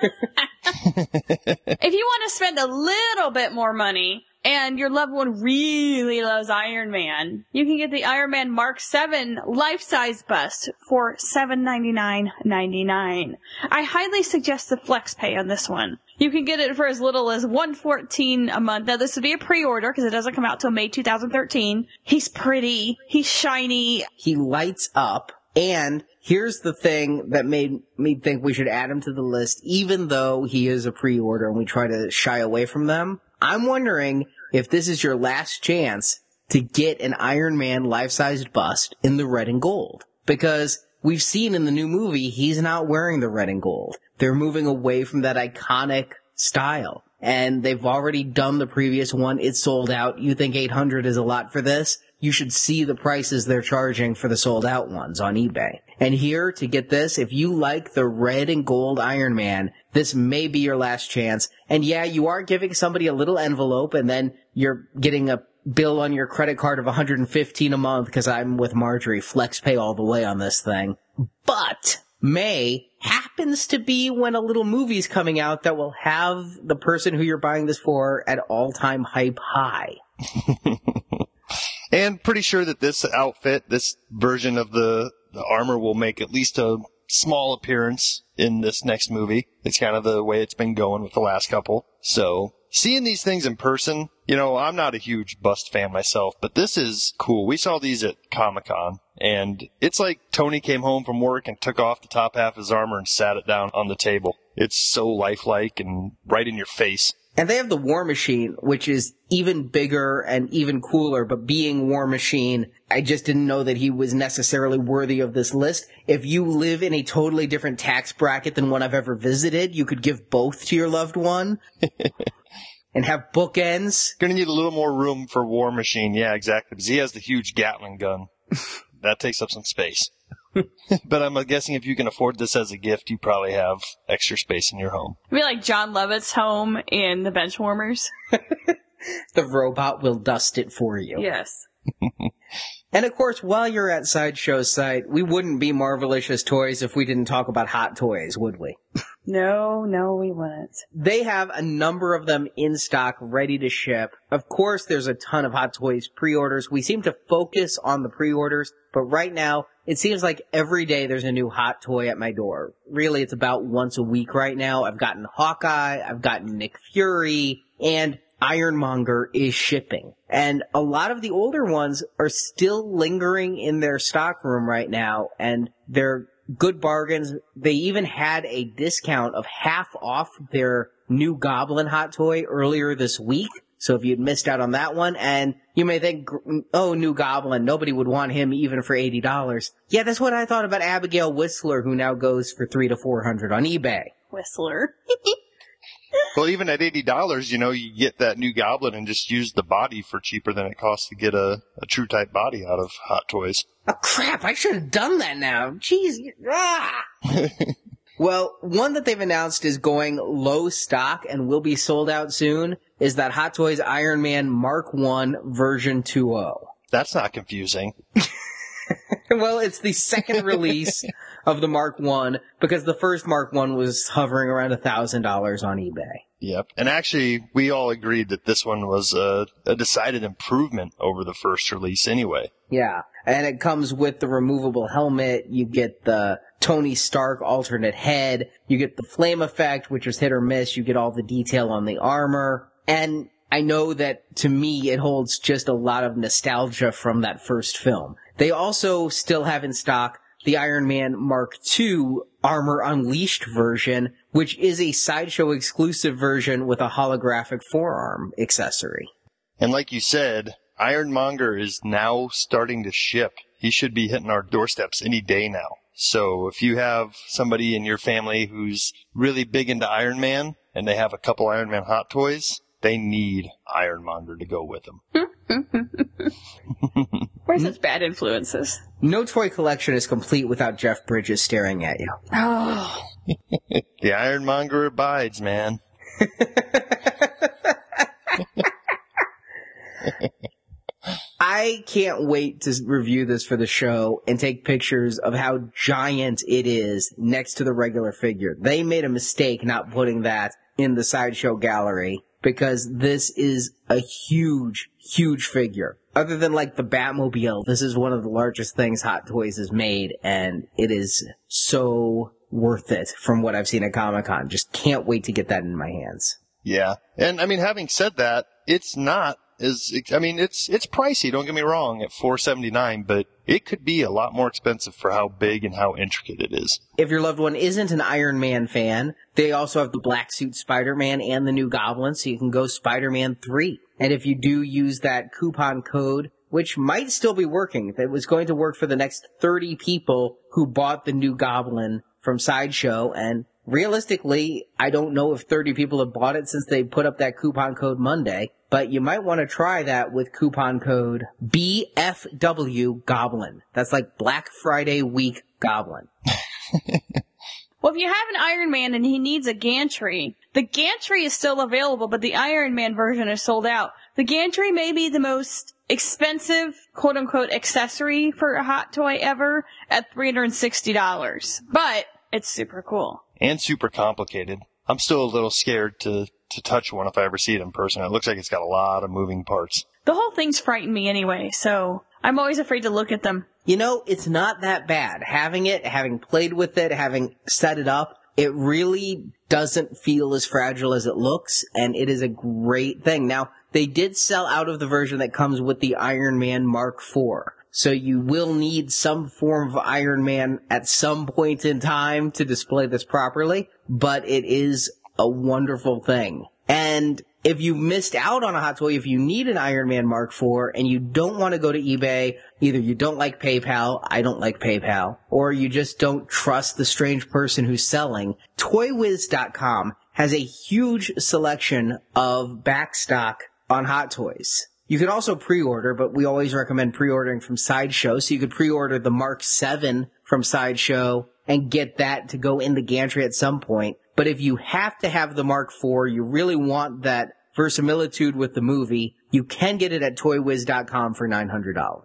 If you want to spend a little bit more money and your loved one really loves Iron Man, you can get the Iron Man Mark 7 life-size bust for $799.99. I highly suggest the flex pay on this one. You can get it for as little as 114 a month. Now this would be a pre-order because it doesn't come out till May 2013. He's pretty. He's shiny. He lights up. And here's the thing that made me think we should add him to the list, even though he is a pre-order and we try to shy away from them. I'm wondering if this is your last chance to get an Iron Man life-sized bust in the red and gold. Because we've seen in the new movie, he's not wearing the red and gold. They're moving away from that iconic style. And they've already done the previous one. It's sold out. You think 800 is a lot for this? You should see the prices they're charging for the sold out ones on eBay. And here to get this, if you like the red and gold Iron Man, this may be your last chance. And yeah, you are giving somebody a little envelope and then you're getting a bill on your credit card of 115 a month because I'm with Marjorie flex pay all the way on this thing. But May happens to be when a little movie's coming out that will have the person who you're buying this for at all time hype high. And pretty sure that this outfit, this version of the, the armor will make at least a small appearance in this next movie. It's kind of the way it's been going with the last couple. So seeing these things in person, you know, I'm not a huge bust fan myself, but this is cool. We saw these at Comic Con and it's like Tony came home from work and took off the top half of his armor and sat it down on the table. It's so lifelike and right in your face. And they have the War Machine, which is even bigger and even cooler, but being War Machine, I just didn't know that he was necessarily worthy of this list. If you live in a totally different tax bracket than one I've ever visited, you could give both to your loved one. and have bookends. Gonna need a little more room for War Machine. Yeah, exactly. Because he has the huge Gatling gun. that takes up some space. but I'm guessing if you can afford this as a gift, you probably have extra space in your home. It'd be like Jon Lovitz's home in the Benchwarmers. The robot will dust it for you. Yes. And of course, while you're at Sideshow's site, we wouldn't be Marvelicious Toys if we didn't talk about hot toys, would we? No, no, we wouldn't. They have a number of them in stock, ready to ship. Of course, there's a ton of Hot Toys pre-orders. We seem to focus on the pre-orders, but right now, it seems like every day there's a new hot toy at my door. Really, it's about once a week right now. I've gotten Hawkeye, I've gotten Nick Fury, and Ironmonger is shipping. And a lot of the older ones are still lingering in their stock room right now, and they're good bargains. They even had a discount of half off their new Goblin hot toy earlier this week. So if you'd missed out on that one, and you may think, oh, new Goblin, nobody would want him even for $80. Yeah, that's what I thought about Abigail Whistler, who now goes for three to 400 on eBay. Whistler. Well, even at eighty dollars, you know, you get that new Goblin and just use the body for cheaper than it costs to get a, a true type body out of Hot Toys. Oh crap, I should have done that now. Jeez. Ah. well, one that they've announced is going low stock and will be sold out soon is that Hot Toys Iron Man Mark 1 version 2.0. That's not confusing. well, it's the second release of the Mark 1 because the first Mark 1 was hovering around a $1,000 on eBay. Yep. And actually, we all agreed that this one was a, a decided improvement over the first release anyway. Yeah. And it comes with the removable helmet. You get the Tony Stark alternate head. You get the flame effect, which is hit or miss. You get all the detail on the armor. And I know that to me, it holds just a lot of nostalgia from that first film. They also still have in stock the Iron Man Mark II Armor Unleashed version, which is a sideshow exclusive version with a holographic forearm accessory. And like you said, Ironmonger is now starting to ship. He should be hitting our doorsteps any day now. So if you have somebody in your family who's really big into Iron Man and they have a couple Iron Man hot toys, they need Ironmonger to go with them. Where's its bad influences? No toy collection is complete without Jeff Bridges staring at you. Oh. The Ironmonger abides, man. I can't wait to review this for the show and take pictures of how giant it is next to the regular figure. They made a mistake not putting that in the sideshow gallery because this is a huge, huge figure. Other than like the Batmobile, this is one of the largest things Hot Toys has made and it is so worth it from what I've seen at Comic Con. Just can't wait to get that in my hands. Yeah. And I mean, having said that, it's not as, I mean, it's, it's pricey, don't get me wrong, at 479 but it could be a lot more expensive for how big and how intricate it is. If your loved one isn't an Iron Man fan, they also have the Black Suit Spider-Man and the new Goblin, so you can go Spider-Man 3. And if you do use that coupon code, which might still be working, that was going to work for the next 30 people who bought the new Goblin from Sideshow, and realistically, I don't know if 30 people have bought it since they put up that coupon code Monday, but you might want to try that with coupon code BFW Goblin. That's like Black Friday week Goblin. Well, if you have an Iron Man and he needs a gantry, the gantry is still available, but the Iron Man version is sold out. The gantry may be the most expensive, quote unquote, accessory for a hot toy ever at $360. But it's super cool. And super complicated. I'm still a little scared to, to touch one if I ever see it in person. It looks like it's got a lot of moving parts. The whole thing's frightened me anyway, so I'm always afraid to look at them. You know, it's not that bad. Having it, having played with it, having set it up, it really doesn't feel as fragile as it looks, and it is a great thing. Now, they did sell out of the version that comes with the Iron Man Mark IV. So you will need some form of Iron Man at some point in time to display this properly, but it is a wonderful thing. And if you missed out on a hot toy, if you need an Iron Man Mark IV and you don't want to go to eBay, either you don't like PayPal, I don't like PayPal, or you just don't trust the strange person who's selling, ToyWiz.com has a huge selection of backstock on hot toys. You can also pre-order, but we always recommend pre-ordering from Sideshow. So you could pre-order the Mark 7 from Sideshow and get that to go in the gantry at some point. But if you have to have the Mark IV, you really want that verisimilitude with the movie, you can get it at toywiz.com for $900.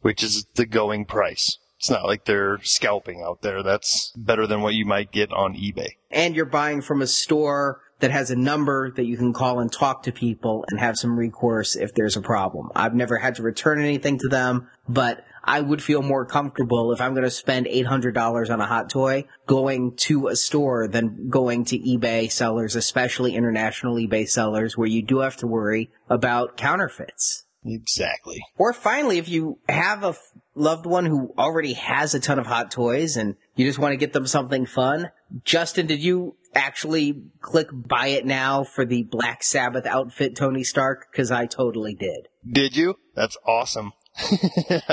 Which is the going price. It's not like they're scalping out there. That's better than what you might get on eBay. And you're buying from a store that has a number that you can call and talk to people and have some recourse if there's a problem. I've never had to return anything to them, but I would feel more comfortable if I'm going to spend $800 on a hot toy going to a store than going to eBay sellers, especially international eBay sellers where you do have to worry about counterfeits. Exactly. Or finally, if you have a loved one who already has a ton of hot toys and you just want to get them something fun, Justin, did you actually click buy it now for the Black Sabbath outfit Tony Stark? Cause I totally did. Did you? That's awesome.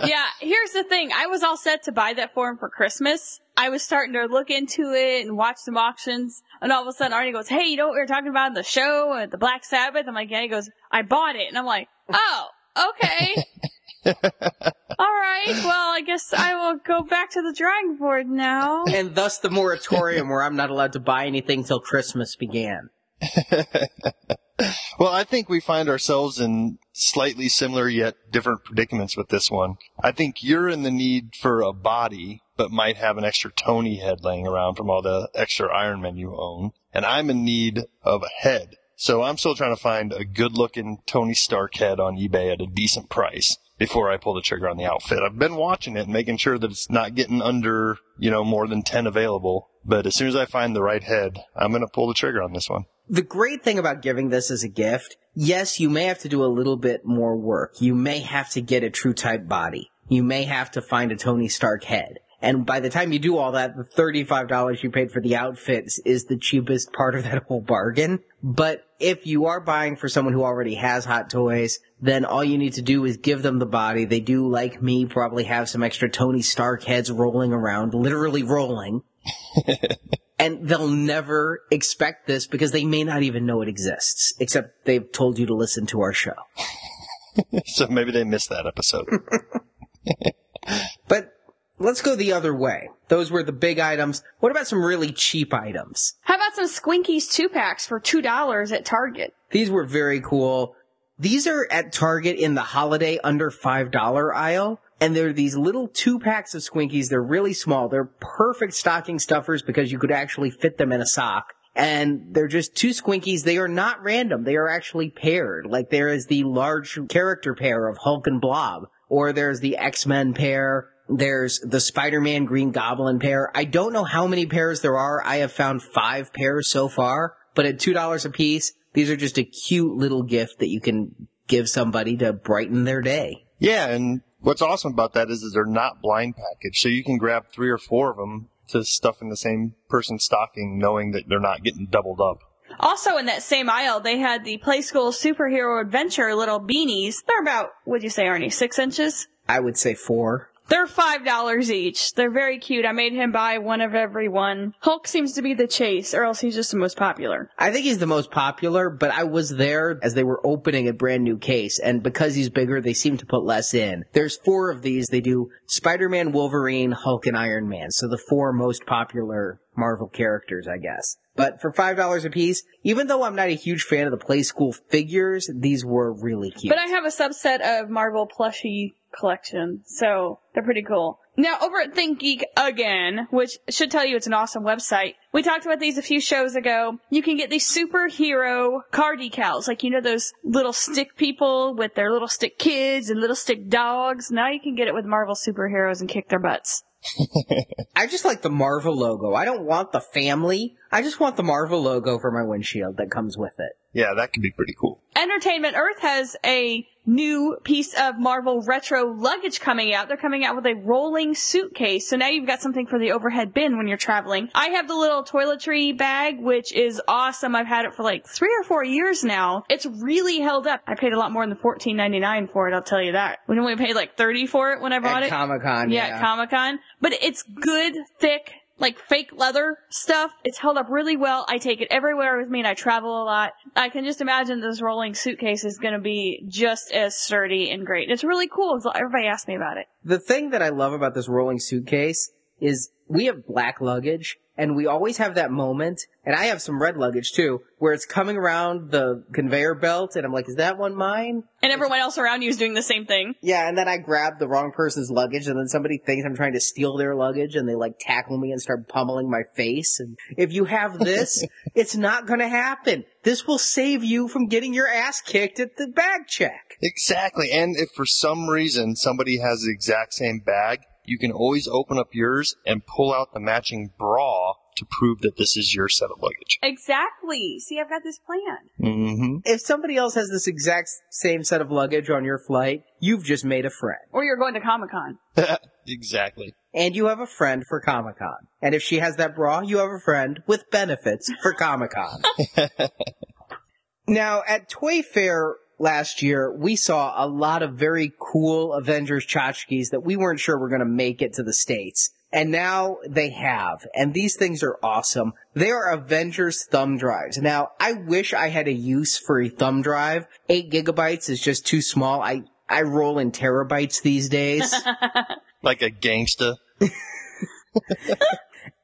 yeah, here's the thing. I was all set to buy that for him for Christmas. I was starting to look into it and watch some auctions, and all of a sudden Arnie goes, "Hey, you know what we were talking about in the show at the Black Sabbath?" I'm like, "Yeah." He goes, "I bought it," and I'm like, "Oh, okay." all right. Well, I guess I will go back to the drawing board now. And thus the moratorium where I'm not allowed to buy anything till Christmas began. Well, I think we find ourselves in slightly similar yet different predicaments with this one. I think you're in the need for a body, but might have an extra Tony head laying around from all the extra Iron Men you own. And I'm in need of a head. So I'm still trying to find a good looking Tony Stark head on eBay at a decent price before I pull the trigger on the outfit. I've been watching it making sure that it's not getting under, you know, more than 10 available. But as soon as I find the right head, I'm going to pull the trigger on this one. The great thing about giving this as a gift, yes, you may have to do a little bit more work. You may have to get a true type body. You may have to find a Tony Stark head. And by the time you do all that, the $35 you paid for the outfits is the cheapest part of that whole bargain. But if you are buying for someone who already has hot toys, then all you need to do is give them the body. They do, like me, probably have some extra Tony Stark heads rolling around, literally rolling. and they'll never expect this because they may not even know it exists, except they've told you to listen to our show. so maybe they missed that episode. But let's go the other way. Those were the big items. What about some really cheap items? How about some Squinkies two packs for two dollars at Target? These were very cool. These are at Target in the holiday under $5 aisle. And they're these little two packs of Squinkies. They're really small. They're perfect stocking stuffers because you could actually fit them in a sock. And they're just two Squinkies. They are not random. They are actually paired. Like there is the large character pair of Hulk and Blob. Or there's the X-Men pair. There's the Spider-Man Green Goblin pair. I don't know how many pairs there are. I have found five pairs so far. But at $2 a piece, these are just a cute little gift that you can give somebody to brighten their day. Yeah, and what's awesome about that is, is they're not blind packaged, so you can grab three or four of them to stuff in the same person's stocking, knowing that they're not getting doubled up. Also, in that same aisle, they had the Playskool Superhero Adventure little beanies. They're about, what'd you say, Arnie, six inches? I would say four. They're five dollars each. They're very cute. I made him buy one of every one. Hulk seems to be the chase, or else he's just the most popular. I think he's the most popular, but I was there as they were opening a brand new case, and because he's bigger, they seem to put less in. There's four of these. They do Spider-Man, Wolverine, Hulk, and Iron Man. So the four most popular Marvel characters, I guess. But for five dollars a piece, even though I'm not a huge fan of the Playskool figures, these were really cute. But I have a subset of Marvel plushie collection, so they're pretty cool. Now, over at ThinkGeek again, which should tell you it's an awesome website, we talked about these a few shows ago. You can get these superhero car decals, like you know those little stick people with their little stick kids and little stick dogs. Now you can get it with Marvel superheroes and kick their butts. I just like the Marvel logo. I don't want the family. I just want the Marvel logo for my windshield that comes with it. Yeah, that could be pretty cool. Entertainment Earth has a new piece of Marvel retro luggage coming out. They're coming out with a rolling suitcase. So now you've got something for the overhead bin when you're traveling. I have the little toiletry bag, which is awesome. I've had it for like three or four years now. It's really held up. I paid a lot more than $14.99 for it, I'll tell you that. We only paid like 30 for it when I bought At it. Comic Con, Yeah, yeah. at Comic Con. But it's good, thick, like fake leather stuff. It's held up really well. I take it everywhere with me and I travel a lot. I can just imagine this rolling suitcase is going to be just as sturdy and great. It's really cool. Everybody asks me about it. The thing that I love about this rolling suitcase is we have black luggage and we always have that moment, and I have some red luggage too, where it's coming around the conveyor belt and I'm like, is that one mine? And everyone else around you is doing the same thing. Yeah, and then I grab the wrong person's luggage and then somebody thinks I'm trying to steal their luggage and they like tackle me and start pummeling my face. And if you have this, it's not gonna happen. This will save you from getting your ass kicked at the bag check. Exactly. And if for some reason somebody has the exact same bag, you can always open up yours and pull out the matching bra to prove that this is your set of luggage. Exactly. See, I've got this plan. Mm-hmm. If somebody else has this exact same set of luggage on your flight, you've just made a friend. Or you're going to Comic Con. exactly. And you have a friend for Comic Con. And if she has that bra, you have a friend with benefits for Comic Con. now, at Toy Fair last year, we saw a lot of very cool Avengers tchotchkes that we weren't sure were going to make it to the States. And now they have. And these things are awesome. They are Avengers thumb drives. Now, I wish I had a use for a thumb drive. Eight gigabytes is just too small. I, I roll in terabytes these days. Like a gangsta.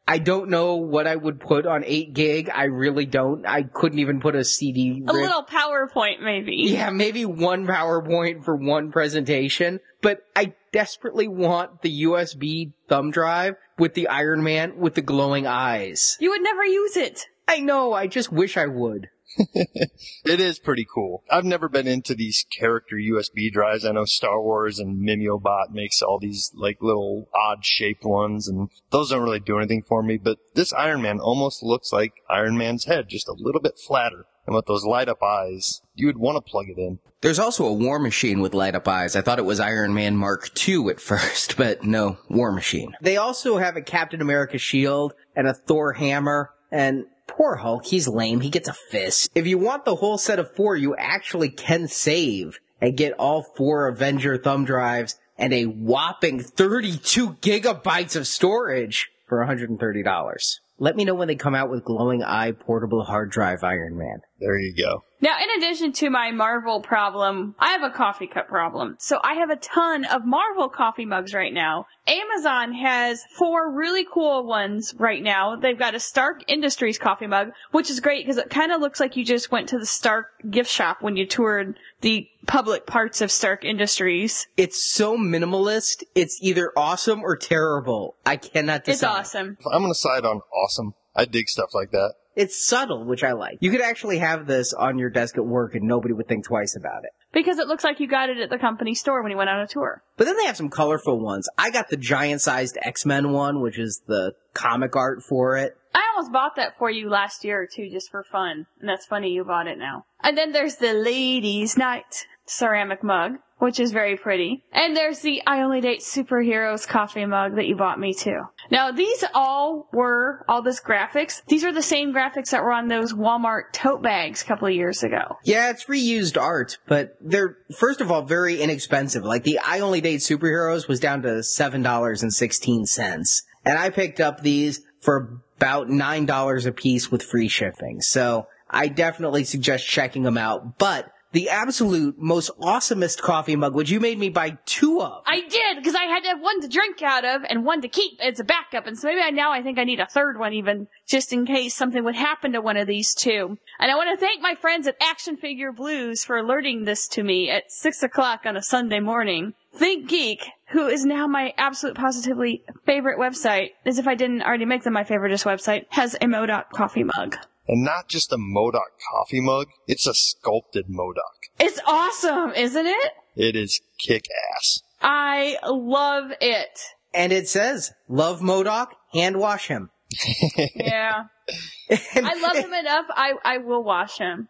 I don't know what I would put on 8 gig. I really don't. I couldn't even put a CD. A little PowerPoint, maybe. Yeah, maybe one PowerPoint for one presentation, but I desperately want the USB thumb drive with the Iron Man with the glowing eyes. You would never use it. I know, I just wish I would. It is pretty cool. I've never been into these character USB drives. I know Star Wars and Mimobot makes all these like little odd shaped ones and those don't really do anything for me, but this Iron Man almost looks like Iron Man's head, just a little bit flatter. And with those light up eyes, you would want to plug it in. There's also a War Machine with light up eyes. I thought it was Iron Man Mark II at first, but no, War Machine. They also have a Captain America shield and a Thor hammer, and poor Hulk, he's lame. He gets a fist. If you want the whole set of four, you actually can save and get all four Avenger thumb drives and a whopping 32 gigabytes of storage for $130. Let me know when they come out with glowing eye portable hard drive Iron Man. There you go. Now, in addition to my Marvel problem, I have a coffee cup problem. So I have a ton of Marvel coffee mugs right now. Amazon has four really cool ones right now. They've got a Stark Industries coffee mug, which is great because it kind of looks like you just went to the Stark gift shop when you toured the public parts of Stark Industries. It's so minimalist. It's either awesome or terrible. I cannot decide. It's awesome. I'm gonna side on awesome. I dig stuff like that. It's subtle, which I like. You could actually have this on your desk at work and nobody would think twice about it. Because it looks like you got it at the company store when you went on a tour. But then they have some colorful ones. I got the giant sized X-Men one, which is the comic art for it. I almost bought that for you last year or two just for fun. And that's funny you bought it now. And then there's the Ladies Night ceramic mug, which is very pretty. And there's the I Only Date Superheroes coffee mug that you bought me too. Now these all were, all this graphics, these are the same graphics that were on those Walmart tote bags a couple of years ago. Yeah, it's reused art, but they're, first of all, very inexpensive. Like the I Only Date Superheroes was down to $7.16. And I picked up these for about $9 a piece with free shipping. So I definitely suggest checking them out. But the absolute most awesomest coffee mug, which you made me buy two of. I did, because I had to have one to drink out of and one to keep as a backup. And so maybe I, now I think I need a third one even, just in case something would happen to one of these two. And I want to thank my friends at Action Figure Blues for alerting this to me at six o'clock on a Sunday morning. ThinkGeek, who is now my absolute positively favorite website, as if I didn't already make them my favoriteest website, has a MODOK coffee mug. And not just a MODOK coffee mug, it's a sculpted MODOK. It's awesome, isn't it? It is kick ass. I love it. And it says, love MODOK, hand wash him. Yeah. I love him enough, I, I will wash him.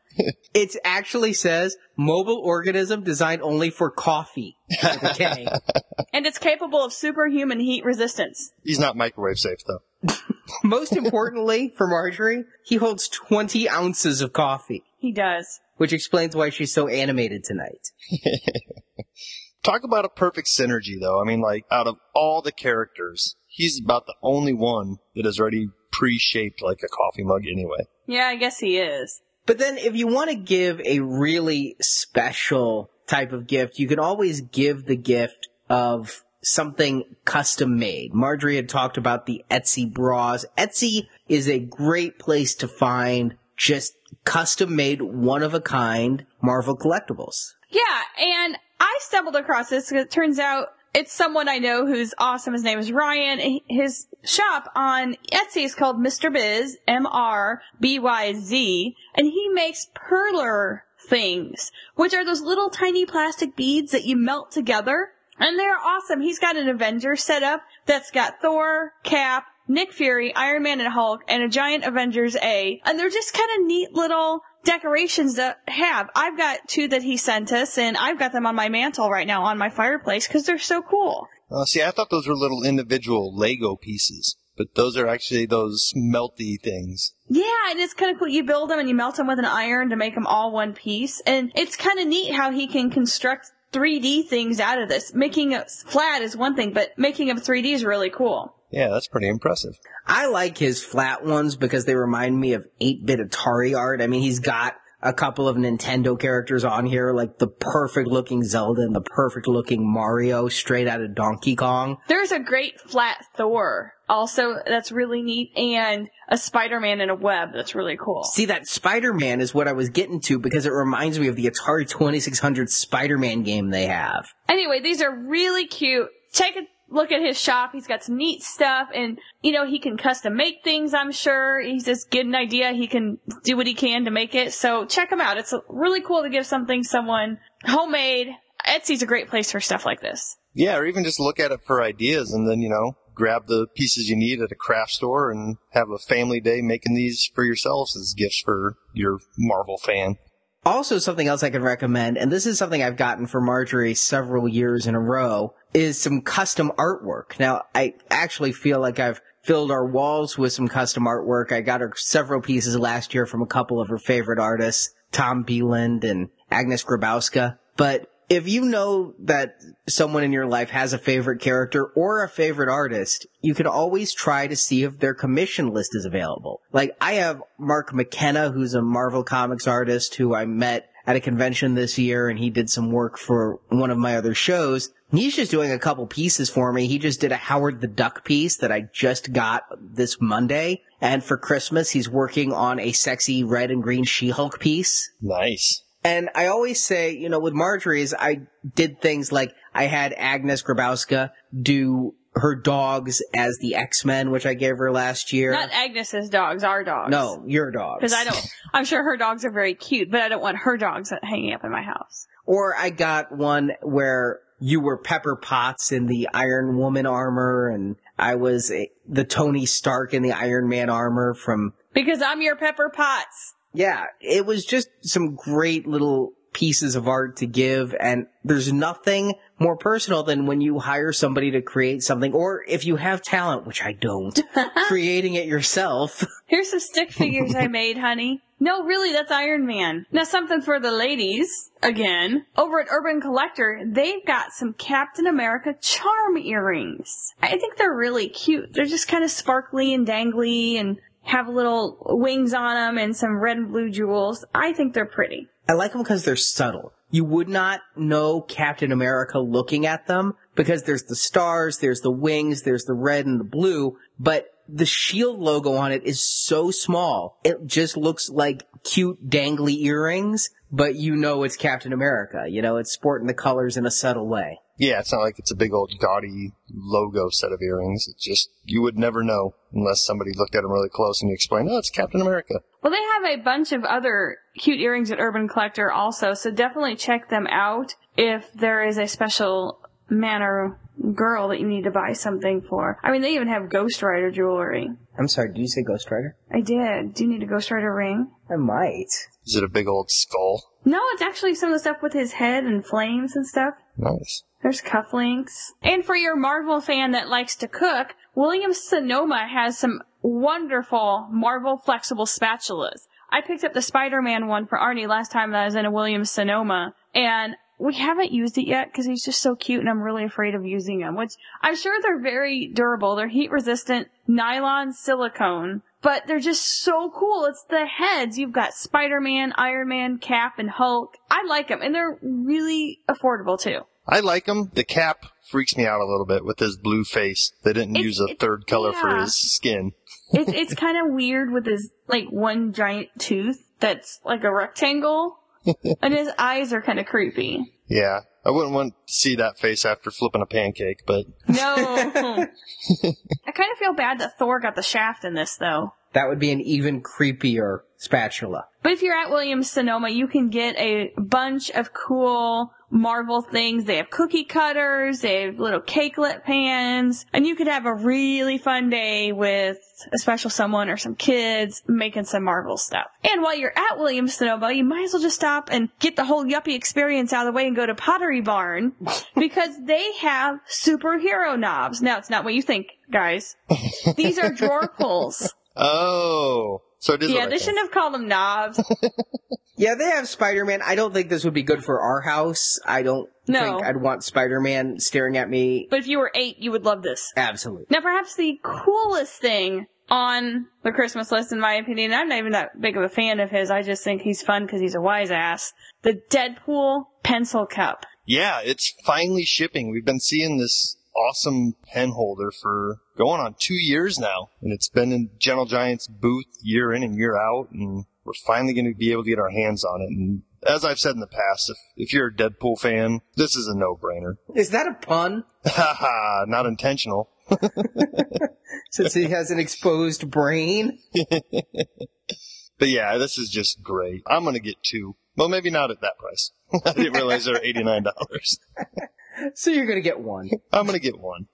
It actually says, mobile organism designed only for coffee. with a K. And it's capable of superhuman heat resistance. He's not microwave safe though. Most importantly, for Marjorie, he holds 20 ounces of coffee, He does. which explains why she's so animated tonight. Talk about a perfect synergy though. I mean like out of all the characters, he's about the only one that is already pre-shaped like a coffee mug anyway. Yeah, I guess he is. But then if you want to give a really special type of gift, you can always give the gift of something custom made. Marjorie had talked about the Etsy bras. Etsy is a great place to find just custom made, one of a kind Marvel collectibles. Yeah, and I stumbled across this because it turns out it's someone I know who's awesome. His name is Ryan. His shop on Etsy is called Mr. Biz, M-R-B-Y-Z, and he makes perler things, which are those little tiny plastic beads that you melt together. And they're awesome. He's got an Avengers set up that's got Thor, Cap, Nick Fury, Iron Man and Hulk, and a giant Avengers A. And they're just kind of neat little decorations to have. I've got two that he sent us, and I've got them on my mantle right now on my fireplace because they're so cool. Uh, see, I thought those were little individual Lego pieces, but those are actually those melty things. Yeah, and it's kind of cool. You build them and you melt them with an iron to make them all one piece. And it's kind of neat how he can construct 3D things out of this. Making it flat is one thing, but making them 3D is really cool. Yeah, that's pretty impressive. I like his flat ones because they remind me of 8-bit Atari art. I mean, he's got a couple of Nintendo characters on here, like the perfect looking Zelda and the perfect looking Mario straight out of Donkey Kong. There's a great flat Thor also that's really neat and a Spider-Man in a web that's really cool. See, that Spider-Man is what I was getting to because it reminds me of the Atari 2600 Spider-Man game they have. Anyway, these are really cute. Take a look at his shop. He's got some neat stuff and, you know, he can custom make things, I'm sure. He's just get an idea. He can do what he can to make it. So check him out. It's really cool to give something someone homemade. Etsy's a great place for stuff like this. Yeah, or even just look at it for ideas and then, you know, grab the pieces you need at a craft store and have a family day making these for yourselves as gifts for your Marvel fan. Also, something else I could recommend, and this is something I've gotten for Marjorie several years in a row, is some custom artwork. Now, I actually feel like I've filled our walls with some custom artwork. I got her several pieces last year from a couple of her favorite artists, Tom Beland and Agnes Garbowska. But if you know that someone in your life has a favorite character or a favorite artist, you can always try to see if their commission list is available. Like I have Mark McKenna, who's a Marvel Comics artist who I met at a convention this year and he did some work for one of my other shows. He's just doing a couple pieces for me. He just did a Howard the Duck piece that I just got this Monday. And for Christmas, he's working on a sexy red and green She-Hulk piece. Nice. And I always say, you know, with Marjorie's, I did things like I had Agnes Garbowska do her dogs as the X-Men, which I gave her last year. Not Agnes's dogs, our dogs. no, your dogs. Because I don't, I'm sure her dogs are very cute, but I don't want her dogs hanging up in my house. Or I got one where you were Pepper Potts in the Iron Woman armor and I was the Tony Stark in the Iron Man armor from, Because I'm your Pepper Potts. Yeah, it was just some great little pieces of art to give and there's nothing more personal than when you hire somebody to create something or if you have talent, which I don't, creating it yourself. Here's some stick figures I made, honey. No, really, that's Iron Man. Now something for the ladies, again. Over at Urban Collector, they've got some Captain America charm earrings. I think they're really cute. They're just kind of sparkly and dangly and have little wings on them and some red and blue jewels. I think they're pretty. I like them because they're subtle. You would not know Captain America looking at them because there's the stars, there's the wings, there's the red and the blue, but the shield logo on it is so small. It just looks like cute dangly earrings, but you know it's Captain America. You know, it's sporting the colors in a subtle way. Yeah, it's not like it's a big old gaudy logo set of earrings. It's just, you would never know unless somebody looked at them really close and you explained, oh, it's Captain America. Well, they have a bunch of other cute earrings at Urban Collector also, so definitely check them out if there is a special man or girl that you need to buy something for. I mean, they even have Ghost Rider jewelry. I'm sorry, did you say Ghost Rider? I did. Do you need a Ghost Rider ring? I might. Is it a big old skull? No, it's actually some of the stuff with his head and flames and stuff. Nice. There's cufflinks. And for your Marvel fan that likes to cook, Williams Sonoma has some wonderful Marvel flexible spatulas. I picked up the Spider-Man one for Arnie last time I was in a Williams Sonoma, and we haven't used it yet because he's just so cute and I'm really afraid of using them, which I'm sure they're very durable. They're heat resistant nylon silicone, but they're just so cool. It's the heads. You've got Spider-Man, Iron Man, Cap, and Hulk. I like them and they're really affordable too. I like him. The cap freaks me out a little bit with his blue face. They didn't It's- use a it- third color for his skin. It's it's kind of weird with his like one giant tooth that's like a rectangle, and his eyes are kind of creepy. Yeah. I wouldn't want to see that face after flipping a pancake, but No, I kind of feel bad that Thor got the shaft in this though. That would be an even creepier spatula. But if you're at Williams Sonoma, you can get a bunch of cool Marvel things. They have cookie cutters, they have little cakelet pans, and you could have a really fun day with a special someone or some kids making some Marvel stuff. And while you're at Williams Sonoma, you might as well just stop and get the whole yuppie experience out of the way and go to Pottery Barn because they have superhero knobs. Now, it's not what you think, guys. These are drawer pulls. oh, so it is. Yeah, they shouldn't have called them knobs. Yeah, they have Spider-Man. I don't think this would be good for our house. I don't No. think I'd want Spider-Man staring at me. But if you were eight, you would love this. Absolutely. Now, perhaps the coolest thing on the Christmas list, in my opinion, I'm not even that big of a fan of his. I just think he's fun because he's a wise ass. The Deadpool pencil cup. Yeah, it's finally shipping. We've been seeing this awesome pen holder for going on two years now. And it's been in Gentle Giant's booth year in and year out. And we're finally going to be able to get our hands on it. And as I've said in the past, if, if you're a Deadpool fan, this is a no-brainer. Is that a pun? Haha, not intentional. Since he has an exposed brain? But yeah, this is just great. I'm going to get two. Well, maybe not at that price. I didn't realize they're $89. So you're gonna get one. I'm going to get one.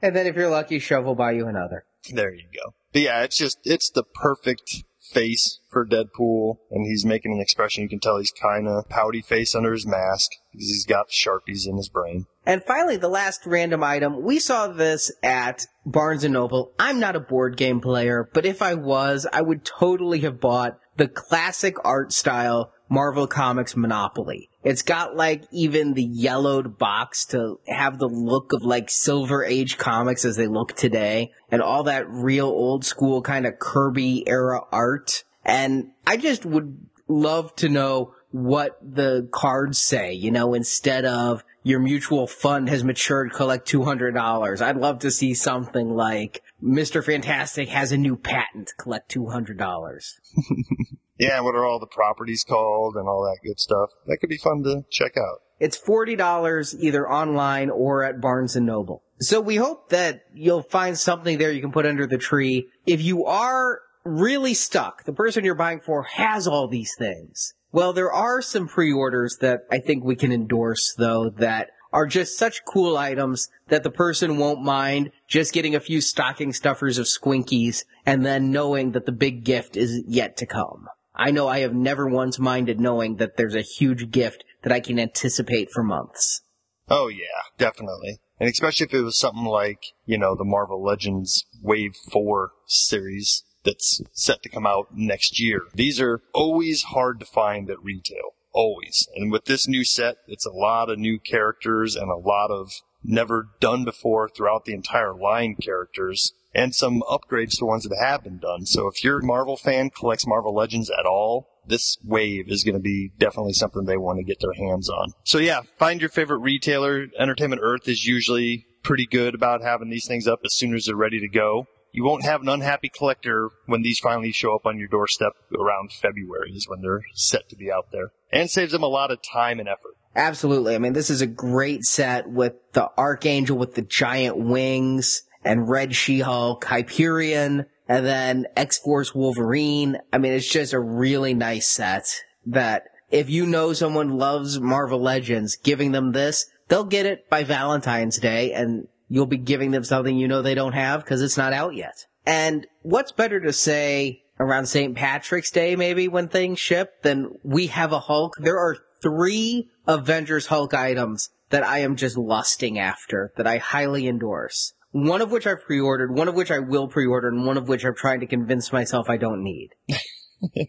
And then if you're lucky, Shove will buy you another. There you go. But yeah, it's just, it's the perfect face for Deadpool, and he's making an expression. You can tell he's kind of pouty face under his mask because he's got sharpies in his brain. And finally, the last random item. We saw this at Barnes and Noble. I'm not a board game player, but if I was, I would totally have bought the classic art style Marvel Comics Monopoly. It's got like even the yellowed box to have the look of like Silver Age comics as they look today and all that real old school kind of Kirby era art. And I just would love to know what the cards say, you know, instead of your mutual fund has matured, collect $200. I'd love to see something like Mr. Fantastic has a new patent, collect $200. Yeah, what are all the properties called and all that good stuff? That could be fun to check out. It's $40 either online or at Barnes and Noble. So we hope that you'll find something there you can put under the tree. If you are really stuck, the person you're buying for has all these things. Well, there are some pre-orders that I think we can endorse though that are just such cool items that the person won't mind just getting a few stocking stuffers of squinkies and then knowing that the big gift is yet to come. I know I have never once minded knowing that there's a huge gift that I can anticipate for months. Oh yeah, definitely. And especially if it was something like, you know, the Marvel Legends Wave 4 series that's set to come out next year. These are always hard to find at retail. Always. And with this new set, it's a lot of new characters and a lot of never done before throughout the entire line characters and some upgrades to ones that have been done. So if you're a Marvel fan, collects Marvel Legends at all, this wave is going to be definitely something they want to get their hands on. So yeah, find your favorite retailer. Entertainment Earth is usually pretty good about having these things up as soon as they're ready to go. You won't have an unhappy collector when these finally show up on your doorstep around February is when they're set to be out there. And saves them a lot of time and effort. Absolutely. I mean, this is a great set with the Archangel with the giant wings and Red She-Hulk, Hyperion, and then X-Force Wolverine. I mean, it's just a really nice set that if you know someone loves Marvel Legends, giving them this, they'll get it by Valentine's Day and you'll be giving them something you know they don't have because it's not out yet. And what's better to say around St. Patrick's Day, maybe when things ship, than we have a Hulk? There are three Avengers Hulk items that I am just lusting after that I highly endorse one of which I've pre-ordered, one of which I will pre-order, and one of which I'm trying to convince myself I don't need.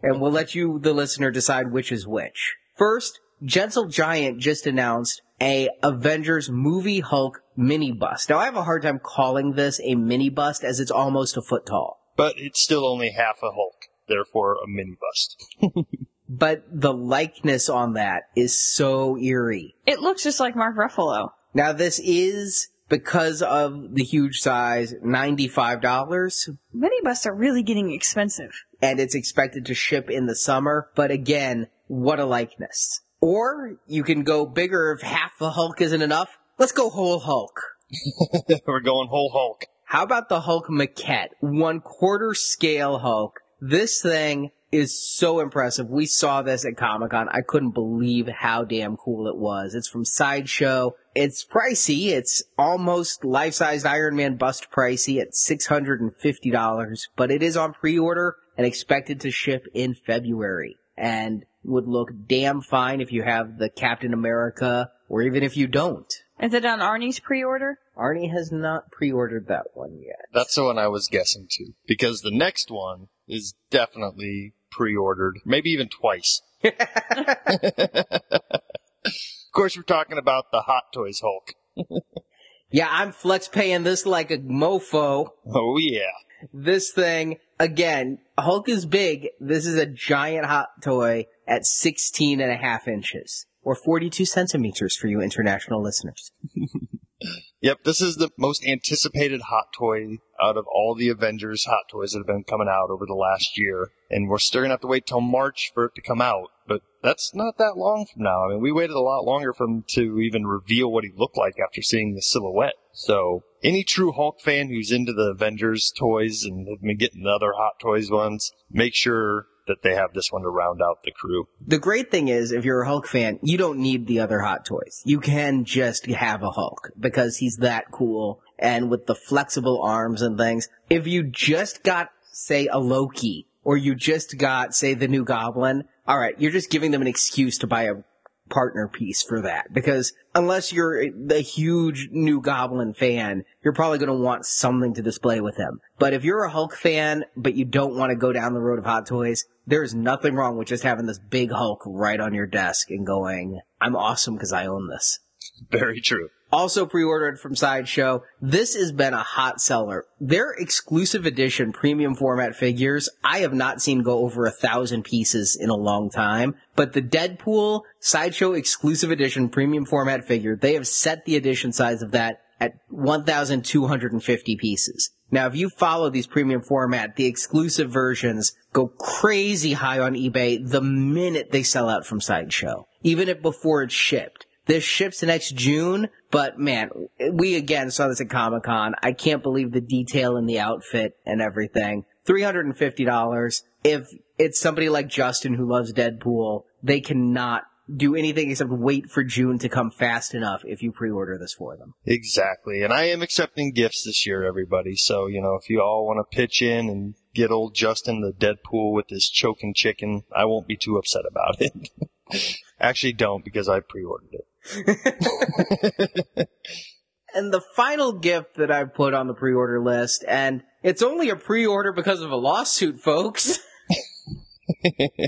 and we'll let you, the listener, decide which is which. First, Gentle Giant just announced a Avengers movie Hulk mini bust. Now I have a hard time calling this a mini bust as it's almost a foot tall. But it's still only half a Hulk, therefore a mini bust. but the likeness on that is so eerie. It looks just like Mark Ruffalo. Now this is because of the huge size, $95. Mini busts are really getting expensive. And it's expected to ship in the summer. But again, what a likeness. Or you can go bigger if half the Hulk isn't enough. Let's go whole Hulk. We're going whole Hulk. How about the Hulk maquette? One quarter scale Hulk. This thing is so impressive. We saw this at Comic Con. I couldn't believe how damn cool it was. It's from Sideshow. It's pricey. It's almost life-sized Iron Man bust pricey at $650, but it is on pre-order and expected to ship in February and would look damn fine if you have the Captain America or even if you don't. Is it on Arnie's pre-order? Arnie has not pre-ordered that one yet. That's the one I was guessing too, because the next one is definitely pre-ordered, maybe even twice. of course, we're talking about the Hot Toys Hulk. yeah, I'm flex paying this like a mofo. Oh yeah. This thing, again, Hulk is big. This is a giant hot toy at 16 and a half inches. Or 42 centimeters for you international listeners. Yep, this is the most anticipated hot toy out of all the Avengers hot toys that have been coming out over the last year. And we're still gonna have to wait till March for it to come out. But that's not that long from now. I mean, we waited a lot longer for him to even reveal what he looked like after seeing the silhouette. So, any true Hulk fan who's into the Avengers toys and have been getting the other Hot Toys ones, make sure that they have this one to round out the crew. The great thing is, if you're a Hulk fan, you don't need the other Hot Toys. You can just have a Hulk because he's that cool and with the flexible arms and things. If you just got, say, a Loki or you just got, say, the new Goblin, alright, you're just giving them an excuse to buy a partner piece for that because unless you're the huge new Goblin fan, you're probably going to want something to display with him. But if you're a Hulk fan, but you don't want to go down the road of Hot Toys, there's nothing wrong with just having this big Hulk right on your desk and going, I'm awesome because I own this. Very true. Also pre-ordered from Sideshow. This has been a hot seller. Their exclusive edition premium format figures, I have not seen go over a thousand pieces in a long time. But the Deadpool Sideshow exclusive edition premium format figure, they have set the edition size of that at 1,250 pieces. Now, if you follow these premium format, the exclusive versions go crazy high on eBay the minute they sell out from Sideshow, even if before it's shipped. This ships next June, but man, we again saw this at Comic Con. I can't believe the detail in the outfit and everything. $350. If it's somebody like Justin who loves Deadpool, they cannot do anything except wait for June to come fast enough if you pre-order this for them. Exactly. And I am accepting gifts this year, everybody. So, you know, if you all want to pitch in and get old Justin the Deadpool with his choking chicken, I won't be too upset about it. Actually, don't because I pre-ordered it. and the final gift that I put on the pre-order list, and it's only a pre-order because of a lawsuit, folks.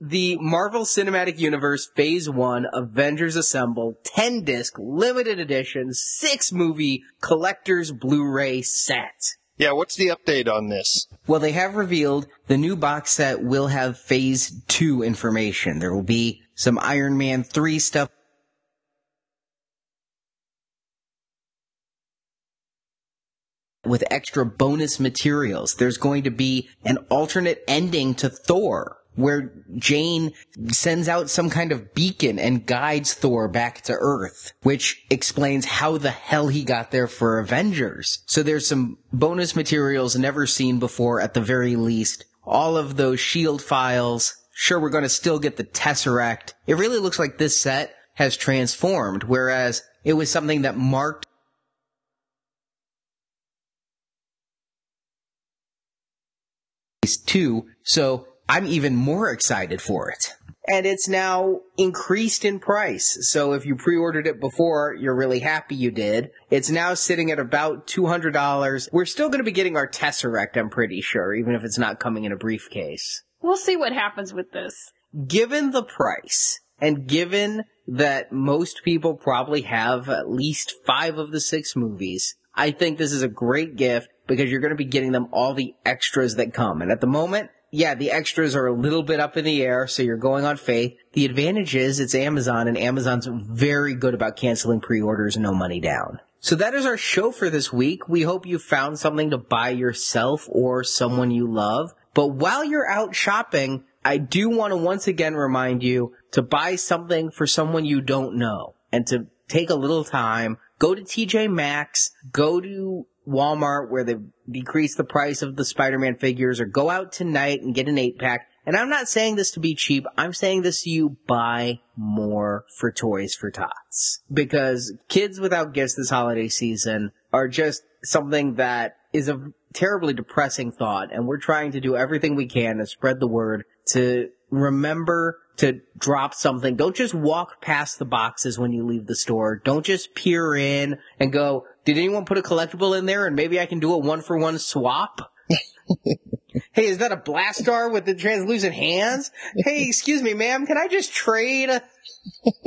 the Marvel Cinematic Universe Phase 1 Avengers Assemble 10 disc limited edition 6 movie collector's Blu-ray set. Yeah, what's the update on this? Well, they have revealed the new box set will have Phase 2 information. There will be some Iron Man 3 stuff with extra bonus materials. There's going to be an alternate ending to Thor where Jane sends out some kind of beacon and guides Thor back to Earth, which explains how the hell he got there for Avengers. So there's some bonus materials never seen before at the very least. All of those shield files. Sure, we're going to still get the Tesseract. It really looks like this set has transformed, whereas it was something that marked two, so I'm even more excited for it. And it's now increased in price. So if you pre-ordered it before, you're really happy you did. It's now sitting at about $200. We're still going to be getting our Tesseract, I'm pretty sure, even if it's not coming in a briefcase. We'll see what happens with this. Given the price, and given that most people probably have at least five of the six movies, I think this is a great gift because you're going to be getting them all the extras that come. And at the moment, yeah, the extras are a little bit up in the air, so you're going on faith. The advantage is it's Amazon, and Amazon's very good about canceling pre-orders, no money down. So that is our show for this week. We hope you found something to buy yourself or someone you love. But while you're out shopping, I do want to once again remind you to buy something for someone you don't know and to take a little time, go to TJ Maxx, go to Walmart where they've decreased the price of the Spider-Man figures or go out tonight and get an eight pack. And I'm not saying this to be cheap. I'm saying this to you, buy more for Toys for Tots. Because kids without gifts this holiday season are just something that is a terribly depressing thought. And we're trying to do everything we can to spread the word to remember to drop something. Don't just walk past the boxes when you leave the store. Don't just peer in and go, did anyone put a collectible in there and maybe I can do a one for one swap? hey, is that a Blastaar with the translucent hands? Hey, excuse me, ma'am, can I just trade?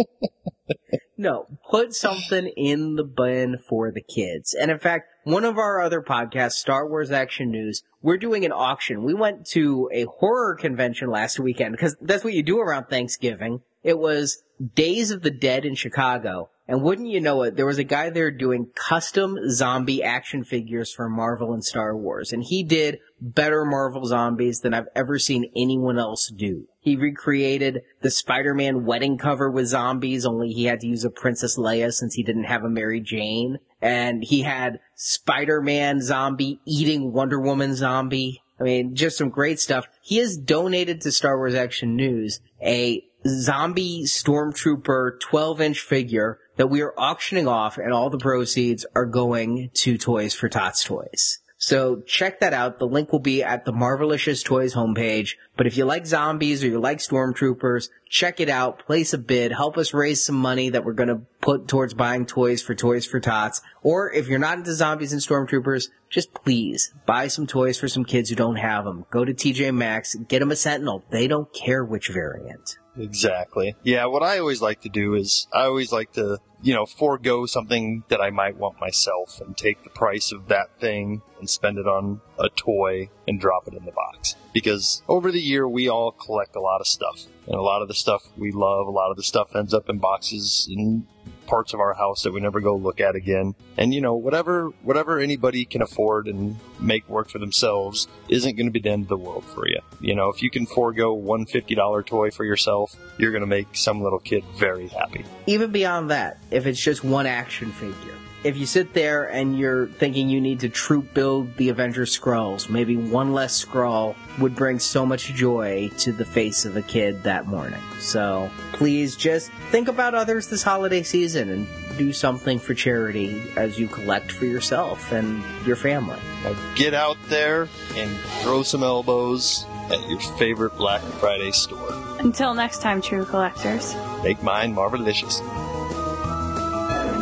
no, put something in the bin for the kids. And in fact, one of our other podcasts, Star Wars Action News, we're doing an auction. We went to a horror convention last weekend because that's what you do around Thanksgiving. It was Days of the Dead in Chicago. And wouldn't you know it, there was a guy there doing custom zombie action figures for Marvel and Star Wars. And he did better Marvel zombies than I've ever seen anyone else do. He recreated the Spider-Man wedding cover with zombies, only he had to use a Princess Leia since he didn't have a Mary Jane. And he had Spider-Man zombie eating Wonder Woman zombie. I mean, just some great stuff. He has donated to Star Wars Action News a zombie stormtrooper 12 inch figure that we are auctioning off and all the proceeds are going to Toys for Tots Toys. So check that out. The link will be at the Marvelicious Toys homepage. But if you like zombies or you like stormtroopers, check it out, place a bid, help us raise some money that we're gonna put towards buying toys for Toys for Tots. Or if you're not into zombies and stormtroopers, just please buy some toys for some kids who don't have them. Go to TJ Maxx, get them a Sentinel. They don't care which variant. Exactly. Yeah, what I always like to do is I always like to, you know, forego something that I might want myself and take the price of that thing and spend it on a toy and drop it in the box. Because over the year we all collect a lot of stuff. And a lot of the stuff we love, a lot of the stuff ends up in boxes in parts of our house that we never go look at again. And you know, whatever whatever anybody can afford and make work for themselves isn't going to be the end of the world for you. You know, if you can forego one fifty dollar toy for yourself, you're going to make some little kid very happy. Even beyond that, if it's just one action figure. If you sit there and you're thinking you need to troop build the Avengers Skrulls, maybe one less Skrull would bring so much joy to the face of a kid that morning. So please just think about others this holiday season and do something for charity as you collect for yourself and your family. Now get out there and throw some elbows at your favorite Black Friday store. Until next time, true collectors. Make mine marvelicious.